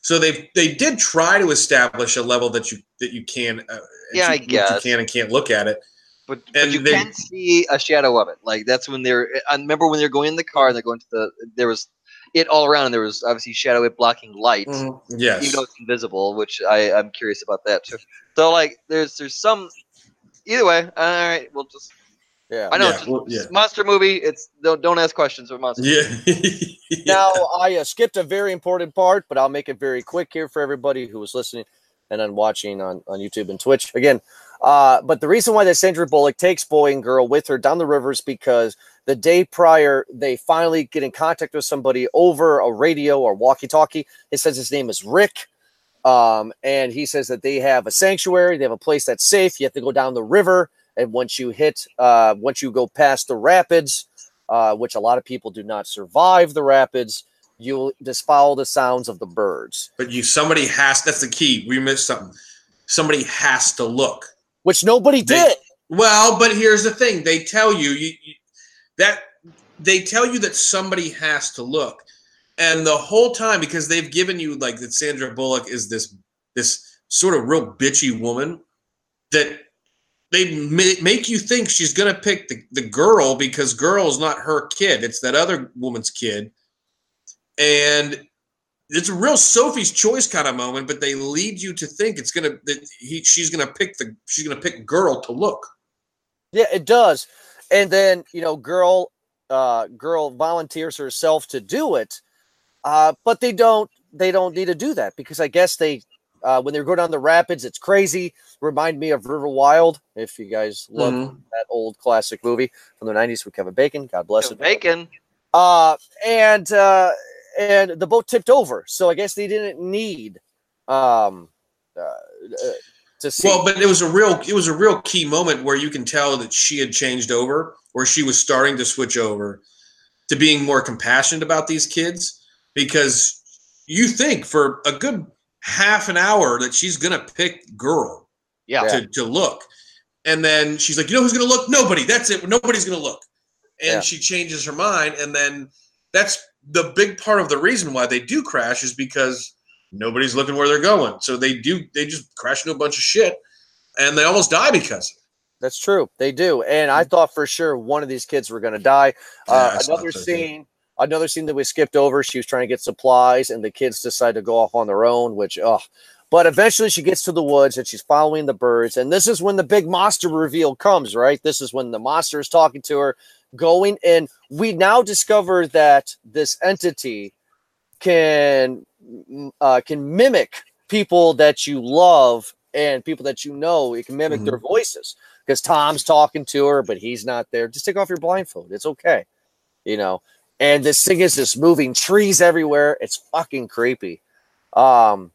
So they they did try to establish a level that you that you can. Uh, Yeah, I you, guess. you can and can't look at it. but, but and you they- can see a shadow of it. Like that's when they're. I remember when they're going in the car and they're going to the. There was it all around, and there was obviously shadow it blocking light. Yes. even though it's invisible, which I I'm curious about that too. So like, there's there's some. Either way, all right, we'll just. Yeah. I know Yeah, it's, well, yeah. monster movie. It's don't don't ask questions about monster. Yeah. <laughs> <laughs> Now I uh, skipped a very important part, but I'll make it very quick here for everybody who was listening and then watching on, on YouTube and Twitch again. Uh, but the reason why that Sandra Bullock takes boy and girl with her down the river is because the day prior they finally get in contact with somebody over a radio or walkie-talkie. It says his name is Rick, um, and he says that they have a sanctuary, they have a place that's safe. You have to go down the river, and once you hit, uh, once you go past the rapids, uh, which a lot of people do not survive the rapids. You'll just follow the sounds of the birds, But you somebody has that's the key. We missed something. Somebody has to look. which nobody They- did. Well, but here's the thing. They tell you, you, you that they tell you that somebody has to look. And the whole time because they've given you like that Sandra Bullock is this this sort of real bitchy woman that they make you think she's gonna pick the, the girl because girl is not her kid; it's that other woman's kid, and it's a real Sophie's choice kind of moment. But they lead you to think it's gonna that he she's gonna pick the she's gonna pick girl to look. Yeah, it does. And then, you know, girl uh girl volunteers herself to do it. Uh but they don't they don't need to do that because I guess they uh when they go down the rapids, it's crazy. Remind me of River Wild, if you guys love that old classic movie from the 90s with Kevin Bacon. God bless it. Bacon. Uh and uh and the boat tipped over. So I guess they didn't need um uh, uh, to see Well, but it was a real it was a real key moment where you can tell that she had changed over, or she was starting to switch over to being more compassionate about these kids because you think for a good half an hour that she's gonna pick girl Yeah. to, to look. And then she's like, you know who's gonna look? Nobody. That's it. Nobody's gonna look. And Yeah. she changes her mind, and then that's the big part of the reason why they do crash is because nobody's looking where they're going. So they do they just crash into a bunch of shit and they almost die because of it. That's true. They do. And I thought for sure one of these kids were going to die. Uh, thought another too. scene, another scene that we skipped over. She was trying to get supplies, and the kids decide to go off on their own. Which, oh, but eventually she gets to the woods and she's following the birds. And this is when the big monster reveal comes. Right. This is when the monster is talking to her, going. And we now discover that this entity can uh, can mimic people that you love and people that you know. It can mimic Mhm. their voices because Tom's talking to her, but he's not there. Just take off your blindfold. It's okay, you know. And this thing is just moving trees everywhere. It's fucking creepy. Um,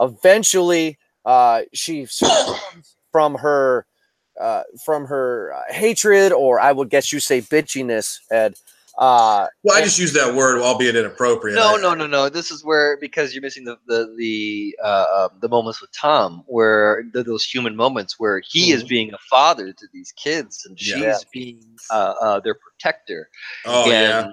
eventually, uh, she <coughs> from her uh, from her uh, hatred, or I would guess you say bitchiness, Ed. Uh, Well, I just use that word, albeit inappropriate. No, I- no, no, no. This is where because you're missing the the the uh, um, the moments with Tom, where th- those human moments where he is being a father to these kids and she's Mm-hmm. Being uh, uh, their protector. Oh yeah.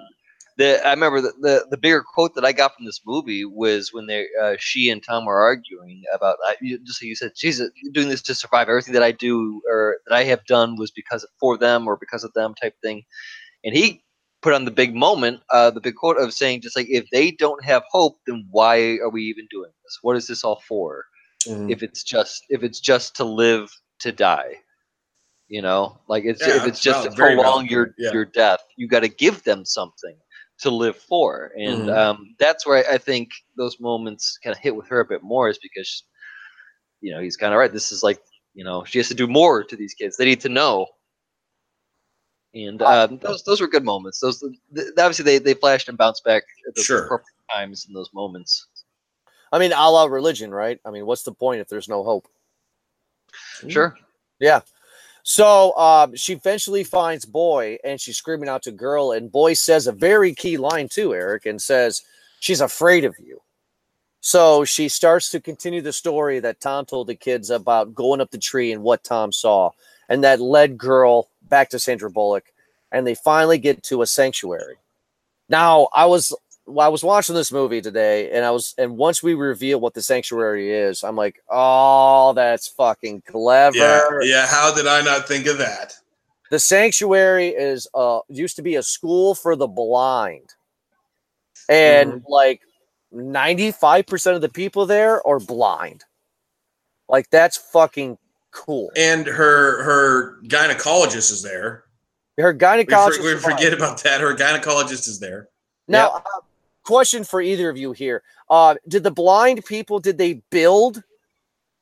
The I remember the, the the bigger quote that I got from this movie was when they uh, she and Tom were arguing about I, you- just like you said she's uh, doing this to survive everything that I do or that I have done was because of, for them or because of them type thing, and he put on the big moment uh, the big quote of saying just like if they don't have hope then why are we even doing this? What is this all for? Mhm. if it's just if it's just to live to die you know? Like it's Yeah, if it's just valid, to prolong valid your yeah. your death you got to give them something to live for and Mhm. um, that's where I, I think those moments kind of hit with her a bit more is because you know he's kind of right this is like you know she has to do more to these kids they need to know and um, those those were good moments those th- obviously they, they flashed and bounced back at the Sure. appropriate times in those moments I mean, a la religion, right? I mean, what's the point if there's no hope? sure Yeah. So um, she eventually finds Boy and she's screaming out to Girl. And Boy says a very key line too, Eric, and says, She's afraid of you. So she starts to continue the story that Tom told the kids about going up the tree and what Tom saw. And that led Girl back to Sandra Bullock. And they finally get to a sanctuary. Now, I was well, I was watching this movie today, and I was, and once we reveal what the sanctuary is, I'm like, oh, that's fucking clever. Yeah, yeah. How did I not think of that? The sanctuary is uh used to be a school for the blind. And like 95% of the people there are blind. Like that's fucking cool. And her her gynecologist is there. Her We, gynecologist. for- we forget about that. Her gynecologist is there. now, uh, question for either of you here. Uh did the blind people did they build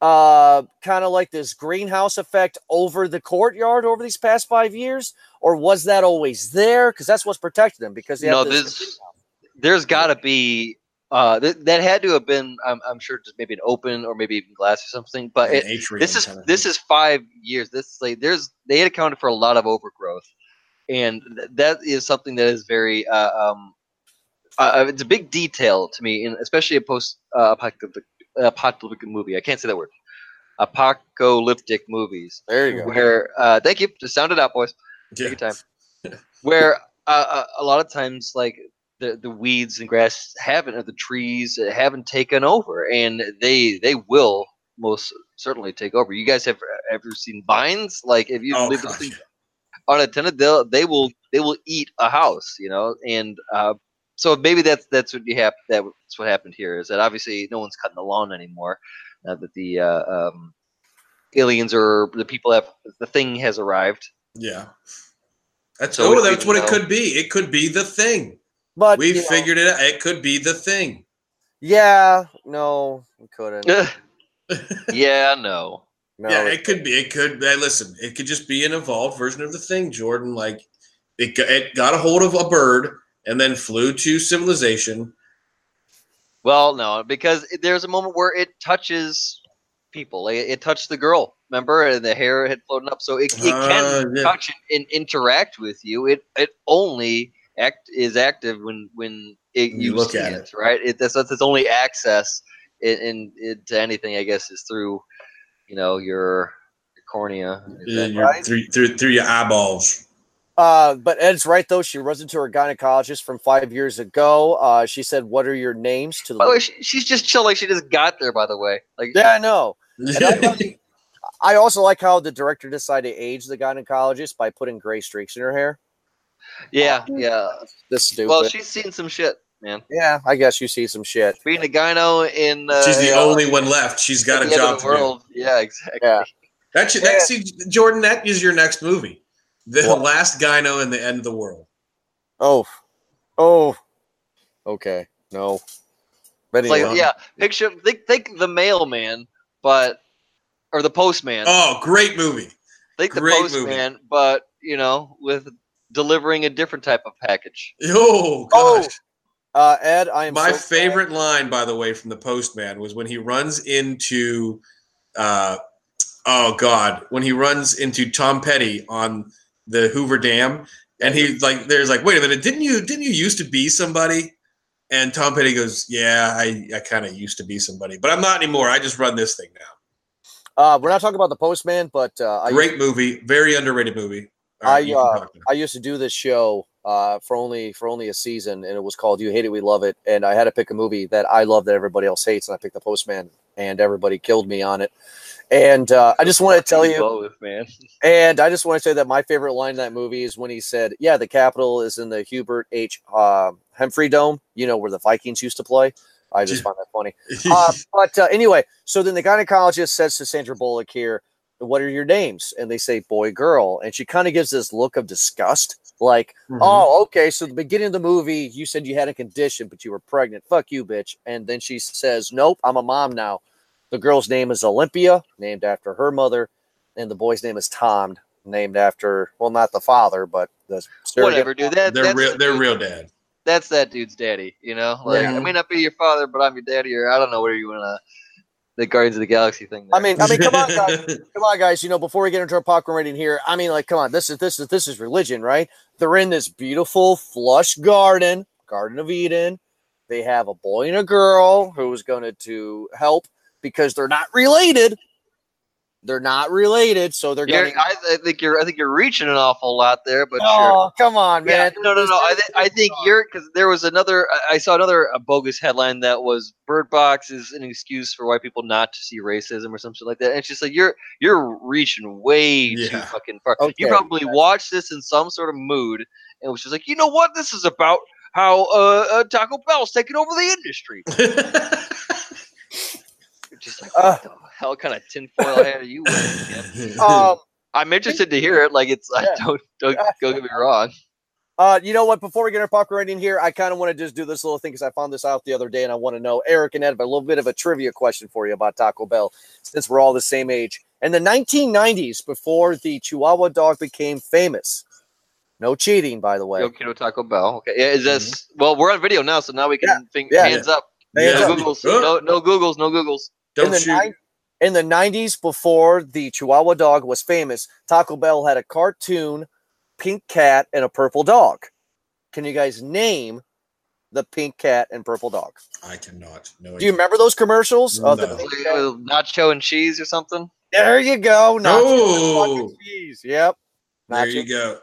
uh kind of like this greenhouse effect over the courtyard over these past 5 years? Or was that always there? Cuz that's what's protected them because they have No, this this- there's got to be uh th- that had to have been I'm, I'm sure just maybe an open or maybe even glass or something but it, this is kind of this is five years. This like there's they had accounted for a lot of overgrowth. And th- that is something that is very uh, um uh, it's a big detail to me and especially a post uh, apocalyptic apocalyptic movie i can't say that word apocalyptic movies There you go. where uh thank you just sound it out boys Yeah. Take your time. <laughs> Where uh, uh, a lot of times, like the, the weeds and grass haven't, or the trees haven't taken over, and they they will most certainly take over. You guys have ever seen vines? Like if you Oh, this unattended, they'll they will they will eat a house, you know. And uh, so maybe that's that's what you have. That's what happened here is that obviously no one's cutting the lawn anymore. Now that the uh, um, aliens or the people have the thing has arrived. Yeah. That's So oh, that's you what it could be. It could be the thing. But We you know, figured it out. It could be the thing. Yeah, no, we couldn't. <laughs> yeah, no. No, yeah, it could be. It could. Hey, listen, it could just be an evolved version of the thing, Jordan. Like it, it got a hold of a bird and then flew to civilization. Well, no, because there's a moment where it touches people. Like, it touched the girl, remember, and the hair had floated up, so it, it can Ah, yeah. touch and, interact with you. It it only act is active when when it, you, you look at it, right? It, that's that's its only access in, in, to anything, I guess, is through you know your, cornea. Is that your- right? through, through through your eyeballs. Uh, but Ed's right though. She runs into her gynecologist from five years ago. Uh, she said, "What are your names?" To the By the way, she, she's just chill like she just got there. By the way, like yeah, I know. <laughs> I, I also like how the director decided to age the gynecologist by putting gray streaks in her hair. yeah, yeah. This stupid. Well, she's seen some shit, man. yeah, I guess you see some shit. Being a gyno in uh, She's the you know, only one left. She's got a the end of job the to do. world. Yeah, exactly. Yeah. That should, that, see, Jordan, that is your next movie. The What? last gyno in the end of the world. Oh, oh, okay, no. But anyway, like, yeah, picture think think the mailman, but or the postman. Oh, great movie. think the great movie. postman, but you know, with delivering a different type of package. Oh, Oh, uh, Ed, I am My so favorite line, by the way, from the postman was when he runs into, uh, oh God, when he runs into Tom Petty on the Hoover Dam, and he like, there's like, wait a minute, didn't you didn't you used to be somebody? And Tom Petty goes, yeah, I, I kind of used to be somebody, but I'm not anymore. I just run this thing now. Uh, we're not talking about the postman, but uh, I Great movie, very underrated movie. I, right, can uh. I used to do this show uh, for only for only a season, and it was called "You Hate It, We Love It." And I had to pick a movie that I love that everybody else hates, and I picked The Postman, and everybody killed me on it. And uh, I just want to tell you, both, man. <laughs> and I just want to say that my favorite line in that movie is when he said, "Yeah, the capital is in the Hubert H. Uh, Humphrey Dome. You know where the Vikings used to play." I just find that funny. Uh, <laughs> but uh, anyway, so then the gynecologist says to Sandra Bullock here, "What are your names?" And they say boy, girl, and she kind of gives this look of disgust, like, Mhm. "Oh, okay." So the beginning of the movie, you said you had a condition, but you were pregnant. Fuck you, bitch. And then she says, "Nope, I'm a mom now." The girl's name is Olympia, named after her mother, and the boy's name is Tom, named after well, not the father, but the surrogate Whatever, dude. That, they're real. the They're dude- real dad. That's that dude's daddy. You know, like Yeah. I may not be your father, but I'm your daddy, or I don't know where you want to. The Guardians of the Galaxy thing. I mean, I mean, come on, guys. <laughs> come on, guys. You know, before we get into our popcorn rating here, I mean, like, come on. This is this is this is religion, right? They're in this beautiful flush garden, Garden of Eden. They have a boy and a girl who's going to to help because they're not related. They're not related, so they're You're- going. I, I think you're. I think you're reaching an awful lot there, but sure. Oh, come on, Yeah, man. no, no, no. I, th- I think you're because there was another. I- I saw another uh, bogus headline that was "Bird Box is an excuse for white people not to see racism" or something like that. And it's just like you're you're reaching way too fucking far. Okay. You probably watched this in some sort of mood and was just like, you know what, this is about how uh, uh, Taco Bell's taking over the industry. <laughs> You're just like, Uh. what the hell kind of tinfoil hat are you wearing? <laughs> Um, I'm interested to hear it. Like it's, I Yeah. don't don't don't get me wrong. Uh, you know what? Before we get our popcorn rating here, I kind of want to just do this little thing because I found this out the other day, and I want to know, Eric and Ed, a little bit of a trivia question for you about Taco Bell, since we're all the same age. In the 1990s, before the Chihuahua dog became famous, no cheating, by the way. Yo Quiero Taco Bell. Okay, yeah, is this? Well, we're on video now, so now we can Yeah, think yeah. hands up. Hands no up. Googles. No, no Googles. No Googles. Don't in the shoot. nine- in the 90s, before the Chihuahua dog was famous, Taco Bell had a cartoon, pink cat, and a purple dog. Can you guys name the pink cat and purple dog? I cannot. No. Do you remember those commercials of the pink Nacho and cheese or something. There you go. Nacho Oh. fucking cheese. Yep. There you go,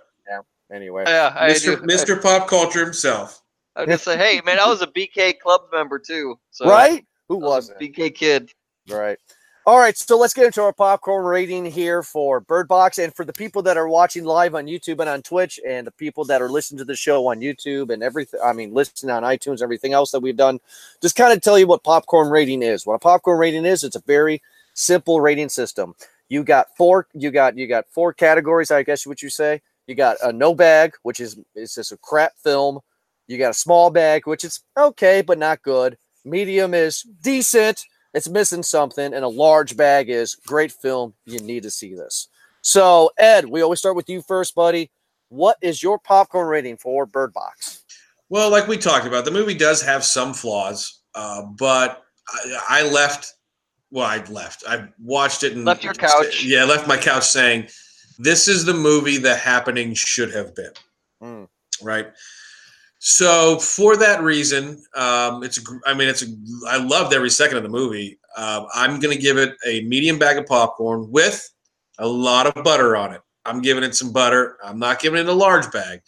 Anyway. Yeah, I Mr. do. Mr. Pop Culture himself. I, I would just say, hey, man, I was a BK club member too. So right? Who I was was a? BK kid. Right. All right, so let's get into our popcorn rating here for Bird Box. And for the people that are watching live on YouTube and on Twitch, and the people that are listening to the show on YouTube and everything, I mean, listening on iTunes, everything else that we've done, just kind of tell you what popcorn rating is. What a popcorn rating is, it's a very simple rating system. You got four, you got you got four categories, I guess what you say. You got a no bag, which is it's just a crap film. You got a small bag, which is okay, but not good. Medium is decent it's missing something, and a large bag is great film. You need to see this. So, Ed, we always start with you first, buddy. What is your popcorn rating for Bird Box? Well, like we talked about, the movie does have some flaws, uh, but I, I, left. Well, I left. I watched it and left your couch. Yeah, left my couch saying, "This is the movie the happening should have been." Mm. Right. So for that reason, um, it's I mean it's a, I loved every second of the movie. Uh, I'm going to give it a medium bag of popcorn with a lot of butter on it. I'm giving it some butter. I'm not giving it a large bag,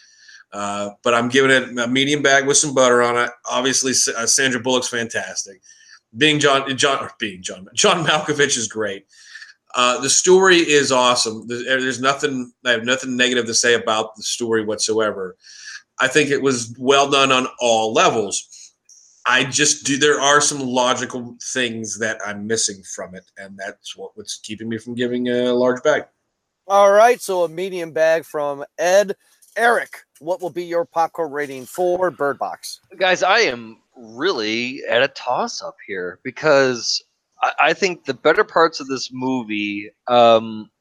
uh, but I'm giving it a medium bag with some butter on it. Obviously, uh, Sandra Bullock's fantastic. Being John John being John John <laughs> Malkovich is great. Uh, the story is awesome. There's nothing I have nothing negative to say about the story whatsoever. I think it was well done on all levels. I just do. There are some logical things that I'm missing from it, and that's what was keeping me from giving a large bag. All right, so a medium bag from Ed. Eric, what will be your popcorn rating for Bird Box? Guys, I am really at a toss up here because I, I think the better parts of this movie um,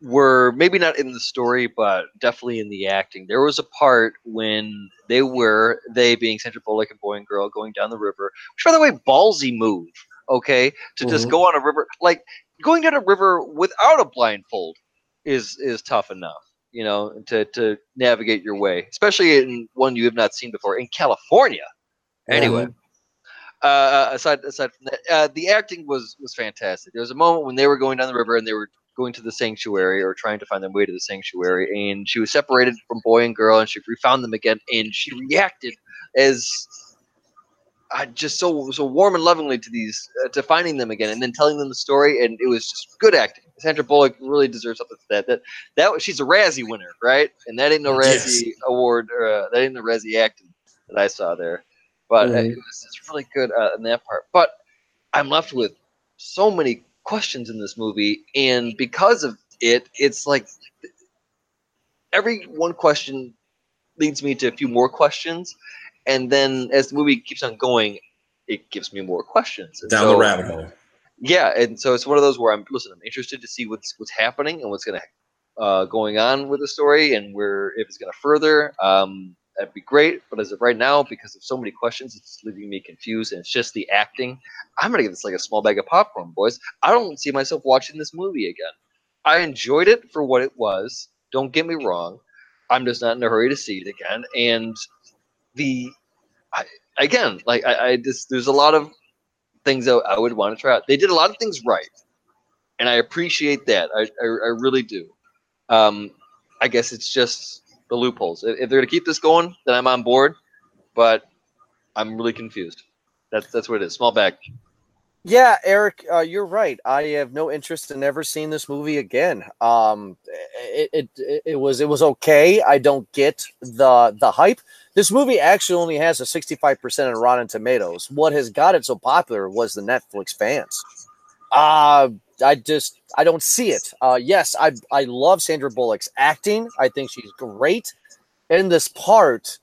were maybe not in the story, but definitely in the acting. There was a part when they were they being Sandra Bullock and Boy and Girl going down the river, which by the way, ballsy move. Okay, to mm-hmm. just go on a river like going down a river without a blindfold is is tough enough. You know, to to navigate your way, especially in one you have not seen before in California. Anyway. Mm-hmm. Uh, aside aside from that, uh, the acting was was fantastic. There was a moment when they were going down the river and they were going to the sanctuary or trying to find their way to the sanctuary, and she was separated from boy and girl, and she found them again, and she reacted as uh, just so so warm and lovingly to these uh, to finding them again, and then telling them the story, and it was just good acting. Sandra Bullock really deserves something for that. That that she's a Razzie winner, right? And that ain't no Razzie yes. award, or uh, that ain't the Razzie acting that I saw there. But uh, mm-hmm. it was just really good uh, in that part. But I'm left with so many questions in this movie, and because of it, it's like every one question leads me to a few more questions, and then as the movie keeps on going, it gives me more questions. And Down so, the rabbit hole. Yeah, and so it's one of those where I'm listen. I'm interested to see what's what's happening and what's going to uh, going on with the story, and where if it's going to further. Um, that'd be great. But as of right now, because of so many questions, it's leaving me confused, and it's just the acting. I'm gonna give this like a small bag of popcorn, boys. I don't see myself watching this movie again. I enjoyed it for what it was. Don't get me wrong. I'm just not in a hurry to see it again. And the I, again, like I, I just there's a lot of things that I would want to try out. They did a lot of things right, and I appreciate that. I I, I really do. Um, I guess it's just the loopholes. If they're going to keep this going, then I'm on board. But I'm really confused. That's that's what it is. Small bag. Yeah, Eric, uh, you're right. I have no interest in ever seeing this movie again. Um, it, it it was it was okay. I don't get the the hype. This movie actually only has a 65% on Rotten Tomatoes. What has got it so popular was the Netflix fans. Uh I just I don't see it. Uh, yes, I I love Sandra Bullock's acting. I think she's great in this part.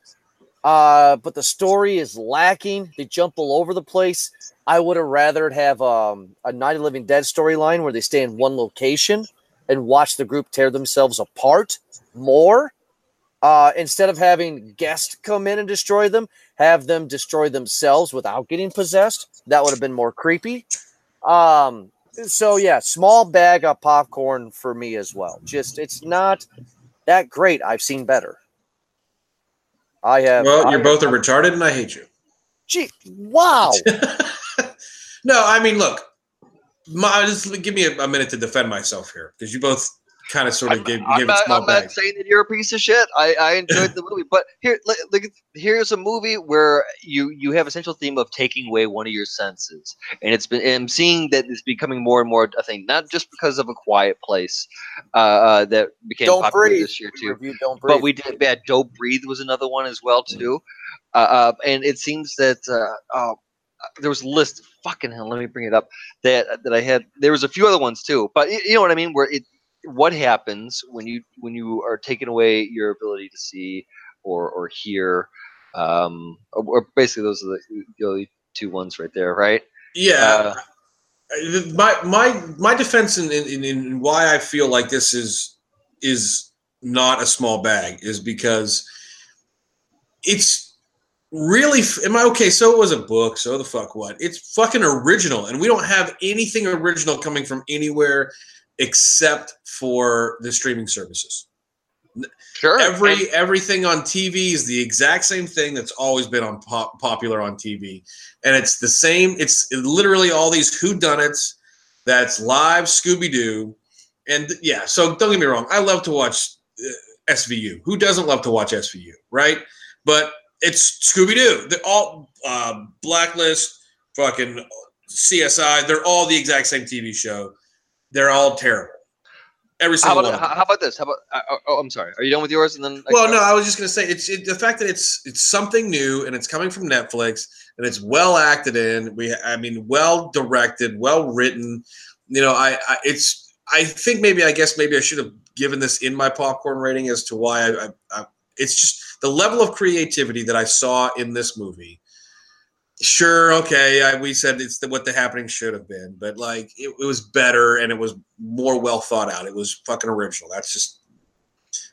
Uh, but the story is lacking. They jump all over the place. I would have rather have um, a Night of Living Dead storyline where they stay in one location and watch the group tear themselves apart more. Uh, instead of having guests come in and destroy them, have them destroy themselves without getting possessed. That would have been more creepy. Um, so yeah, small bag of popcorn for me as well. Just it's not that great. I've seen better. I have. Well, you're both a retarded, and I hate you. Gee, wow. <laughs> no, I mean, look, my, just give me a, a minute to defend myself here because you both kind of sort of I'm, gave, I'm gave it not, small I'm bag. not saying that you're a piece of shit. I, I enjoyed the movie, but here, look, look, here's a movie where you you have a central theme of taking away one of your senses, and it's been. And I'm seeing that it's becoming more and more a thing, not just because of a Quiet Place uh, uh, that became Don't popular breathe. this year too. Review, don't breathe. But we did. Yeah, Don't Breathe was another one as well too, uh, uh, and it seems that uh, uh, there was a list. Fucking hell, let me bring it up. That that I had. There was a few other ones too, but you know what I mean. Where it, what happens when you when you are taking away your ability to see or or hear, um, or, basically those are the, the only two ones right there, right? Yeah. Uh, my my my defense in, in, in why I feel like this is is not a small bag is because it's really am I okay? So it was a book. So the fuck what? It's fucking original, and we don't have anything original coming from anywhere except for the streaming services. Sure. Every and- everything on TV is the exact same thing that's always been on pop, popular on TV, and it's the same. It's literally all these whodunits. That's live Scooby Doo, and yeah. So don't get me wrong. I love to watch uh, SVU. Who doesn't love to watch SVU, right? But it's Scooby Doo. They're all uh, Blacklist, fucking CSI. They're all the exact same TV show. They're all terrible. Every how single about one. how, how about this? How about? Uh, oh, oh, I'm sorry. Are you done with yours? And then I- Well, no, I was just gonna say it's it, the fact that it's it's something new and it's coming from Netflix and it's well acted in. We, I mean, well directed, well written. You know, I, I it's I think maybe I guess maybe I should have given this in my popcorn rating as to why I, I, I it's just the level of creativity that I saw in this movie. Sure, okay, I, we said it's the, what the happening should have been, but like it, it was better and it was more well thought out. It was fucking original. That's just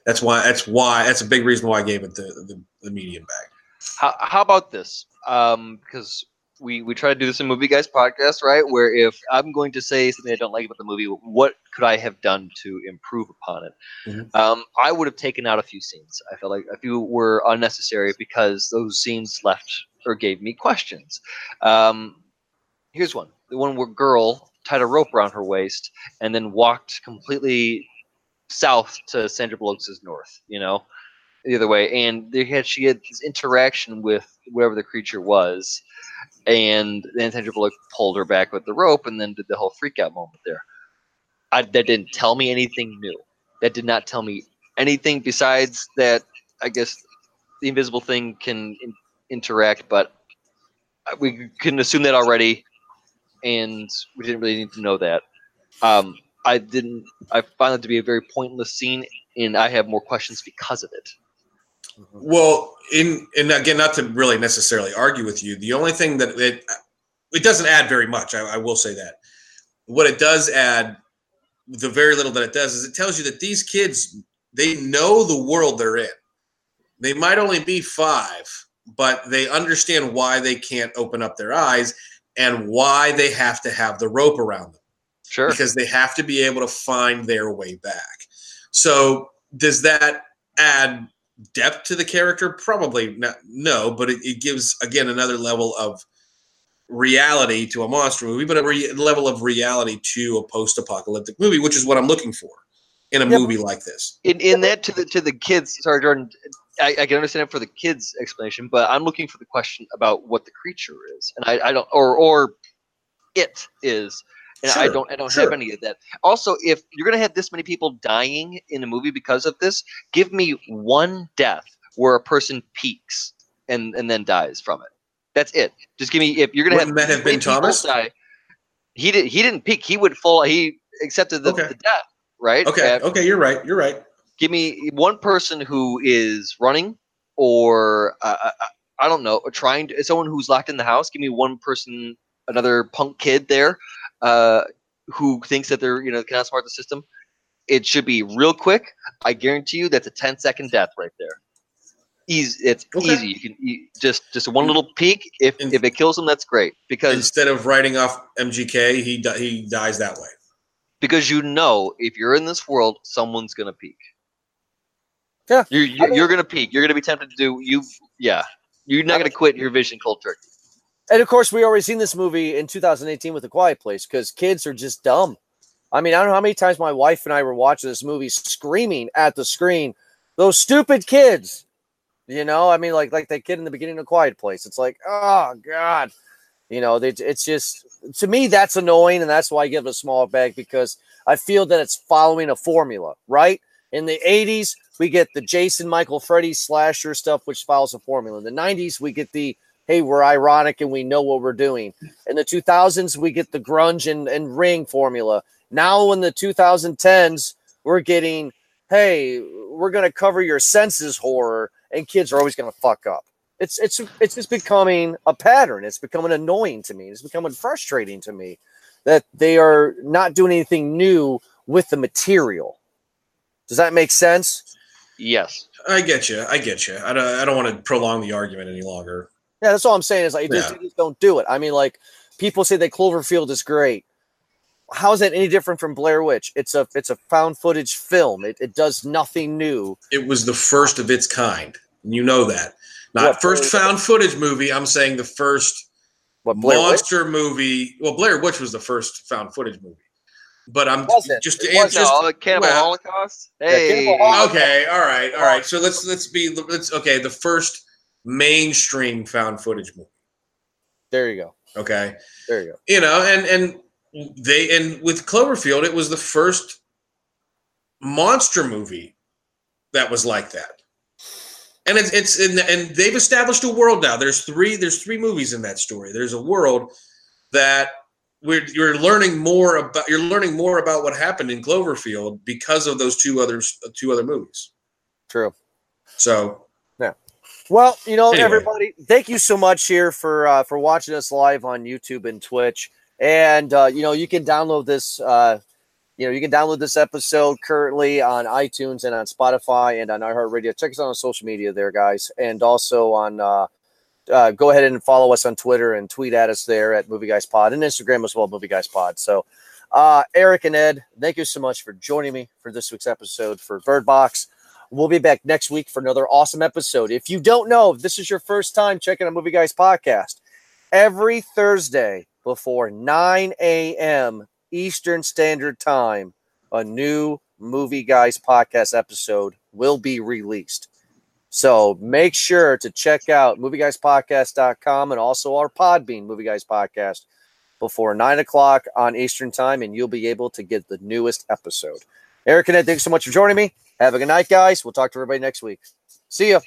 that's why. That's why. That's a big reason why I gave it the the, the medium bag. How, how about this? Um, because we we try to do this in Movie Guys podcast, right? Where if I'm going to say something I don't like about the movie, what could I have done to improve upon it? Mhm. Um, I would have taken out a few scenes. I felt like a few were unnecessary because those scenes left or gave me questions. Um, here's one: the one where girl tied a rope around her waist and then walked completely south to Sandra Bullock's north. You know, the other way, and they had she had this interaction with whatever the creature was, and then Sandra Bullock pulled her back with the rope, and then did the whole freak out moment there. I, that didn't tell me anything new. That did not tell me anything besides that. I guess the invisible thing can in, interact, but we couldn't assume that already, and we didn't really need to know that. Um, I didn't. I found it to be a very pointless scene, and I have more questions because of it. Well, in and again, not to really necessarily argue with you, the only thing that it it doesn't add very much. I, I will say that. What it does add, the very little that it does, is it tells you that these kids they know the world they're in. They might only be five, but they understand why they can't open up their eyes and why they have to have the rope around them Sure. because they have to be able to find their way back. So, does that add depth to the character? Probably not, no, but it, it gives again another level of reality to a monster movie, but a re- level of reality to a post-apocalyptic movie, which is what I'm looking for in a Yep. movie like this. in, in that to the to the kids sorry jordan I, I can understand it for the kids explanation but i'm looking for the question about what the creature is and i, I don't or or it is and i don't i don't sure. have any of that also if you're going to have this many people dying in a movie because of this give me one death where a person peeks and and then dies from it that's it just give me if you're going to have Wouldn't that have been Thomas? die, he did he didn't peek he would fall he accepted the, Okay. the death right Okay, At- okay, you're right. You're right. Give me one person who is running or uh, I, I- I don't know trying to someone who's locked in the house give me one person another punk kid there uh, who thinks that they're you know can outsmart the system. It should be real quick. I guarantee you that's a 10 second death right there. Easy it's Okay. easy. You can you, just just one little peek. If And- if it kills him that's great. Because Instead of writing off MGK, he he dies that way. because you know if you're in this world someone's gonna peek Yeah. you're I you're, mean- you're gonna peek you're gonna be tempted to do you yeah you're not gonna quit your vision cold turkey And of course, we already seen this movie in 2018 with The Quiet Place because kids are just dumb. I mean, I don't know how many times my wife and I were watching this movie screaming at the screen, those stupid kids. You know, I mean, like like that kid in the beginning of Quiet Place. It's like, oh God. You know, they, it's just to me that's annoying, and that's why I give it a small bag because I feel that it's following a formula, right? In the 80s, we get the Jason Michael Freddy slasher stuff, which follows a formula. In the 90s, we get the hey, we're ironic and we know what we're doing. In the 2000s, we get the grudge and, and ring formula. Now, in the 2010s, we're getting, hey, we're going to cover your senses horror, and kids are always going to fuck up. It's it's it's just becoming a pattern. It's becoming annoying to me. It's becoming frustrating to me that they are not doing anything new with the material. Does that make sense? Yes. I get you. I get you. I don't, I don't want to prolong the argument any longer. Yeah, that's all I'm saying is like yeah. just, just don't do it. I mean, like people say that Cloverfield is great. How is that any different from Blair Witch? It's a it's a found footage film. It, it does nothing new. It was the first of its kind. You know that. Not what, first found footage movie. I'm saying the first what, monster Witch? movie. Well, Blair Witch was the first found footage movie. But I'm just to answer. No, Cannibal well, Holocaust. Hey. Yeah, okay. All right. All right. So let's oh. let's be let's okay. The first mainstream found footage movie. There you go. Okay. There you go. You know, and and they and with Cloverfield, it was the first monster movie that was like that. And it's it's in, and they've established a world now. There's three there's three movies in that story. There's a world that we're, you're learning more about you're learning more about what happened in Cloverfield because of those two others two other movies. True. So yeah. well, you know, anyway. everybody, thank you so much here for uh, for watching us live on YouTube and Twitch. And uh, you know, you can download this. Uh, you know, you can download this episode currently on iTunes and on Spotify and on iHeartRadio. Check us out on social media there, guys, and also on. Uh, uh, go ahead and follow us on Twitter and tweet at us there at Movie Guys Pod and Instagram as well, Movie Guys Pod. So, uh, Eric and Ed, thank you so much for joining me for this week's episode for Bird Box. We'll be back next week for another awesome episode. If you don't know, if this is your first time checking out Movie Guys podcast, every Thursday before 9 a.m. Eastern Standard Time, a new Movie Guys podcast episode will be released. So make sure to check out movieguyspodcast.com and also our Podbean Movie Guys podcast before 9 o'clock on Eastern Time, and you'll be able to get the newest episode. Eric and Ed, thanks so much for joining me. Have a good night, guys. We'll talk to everybody next week. See ya.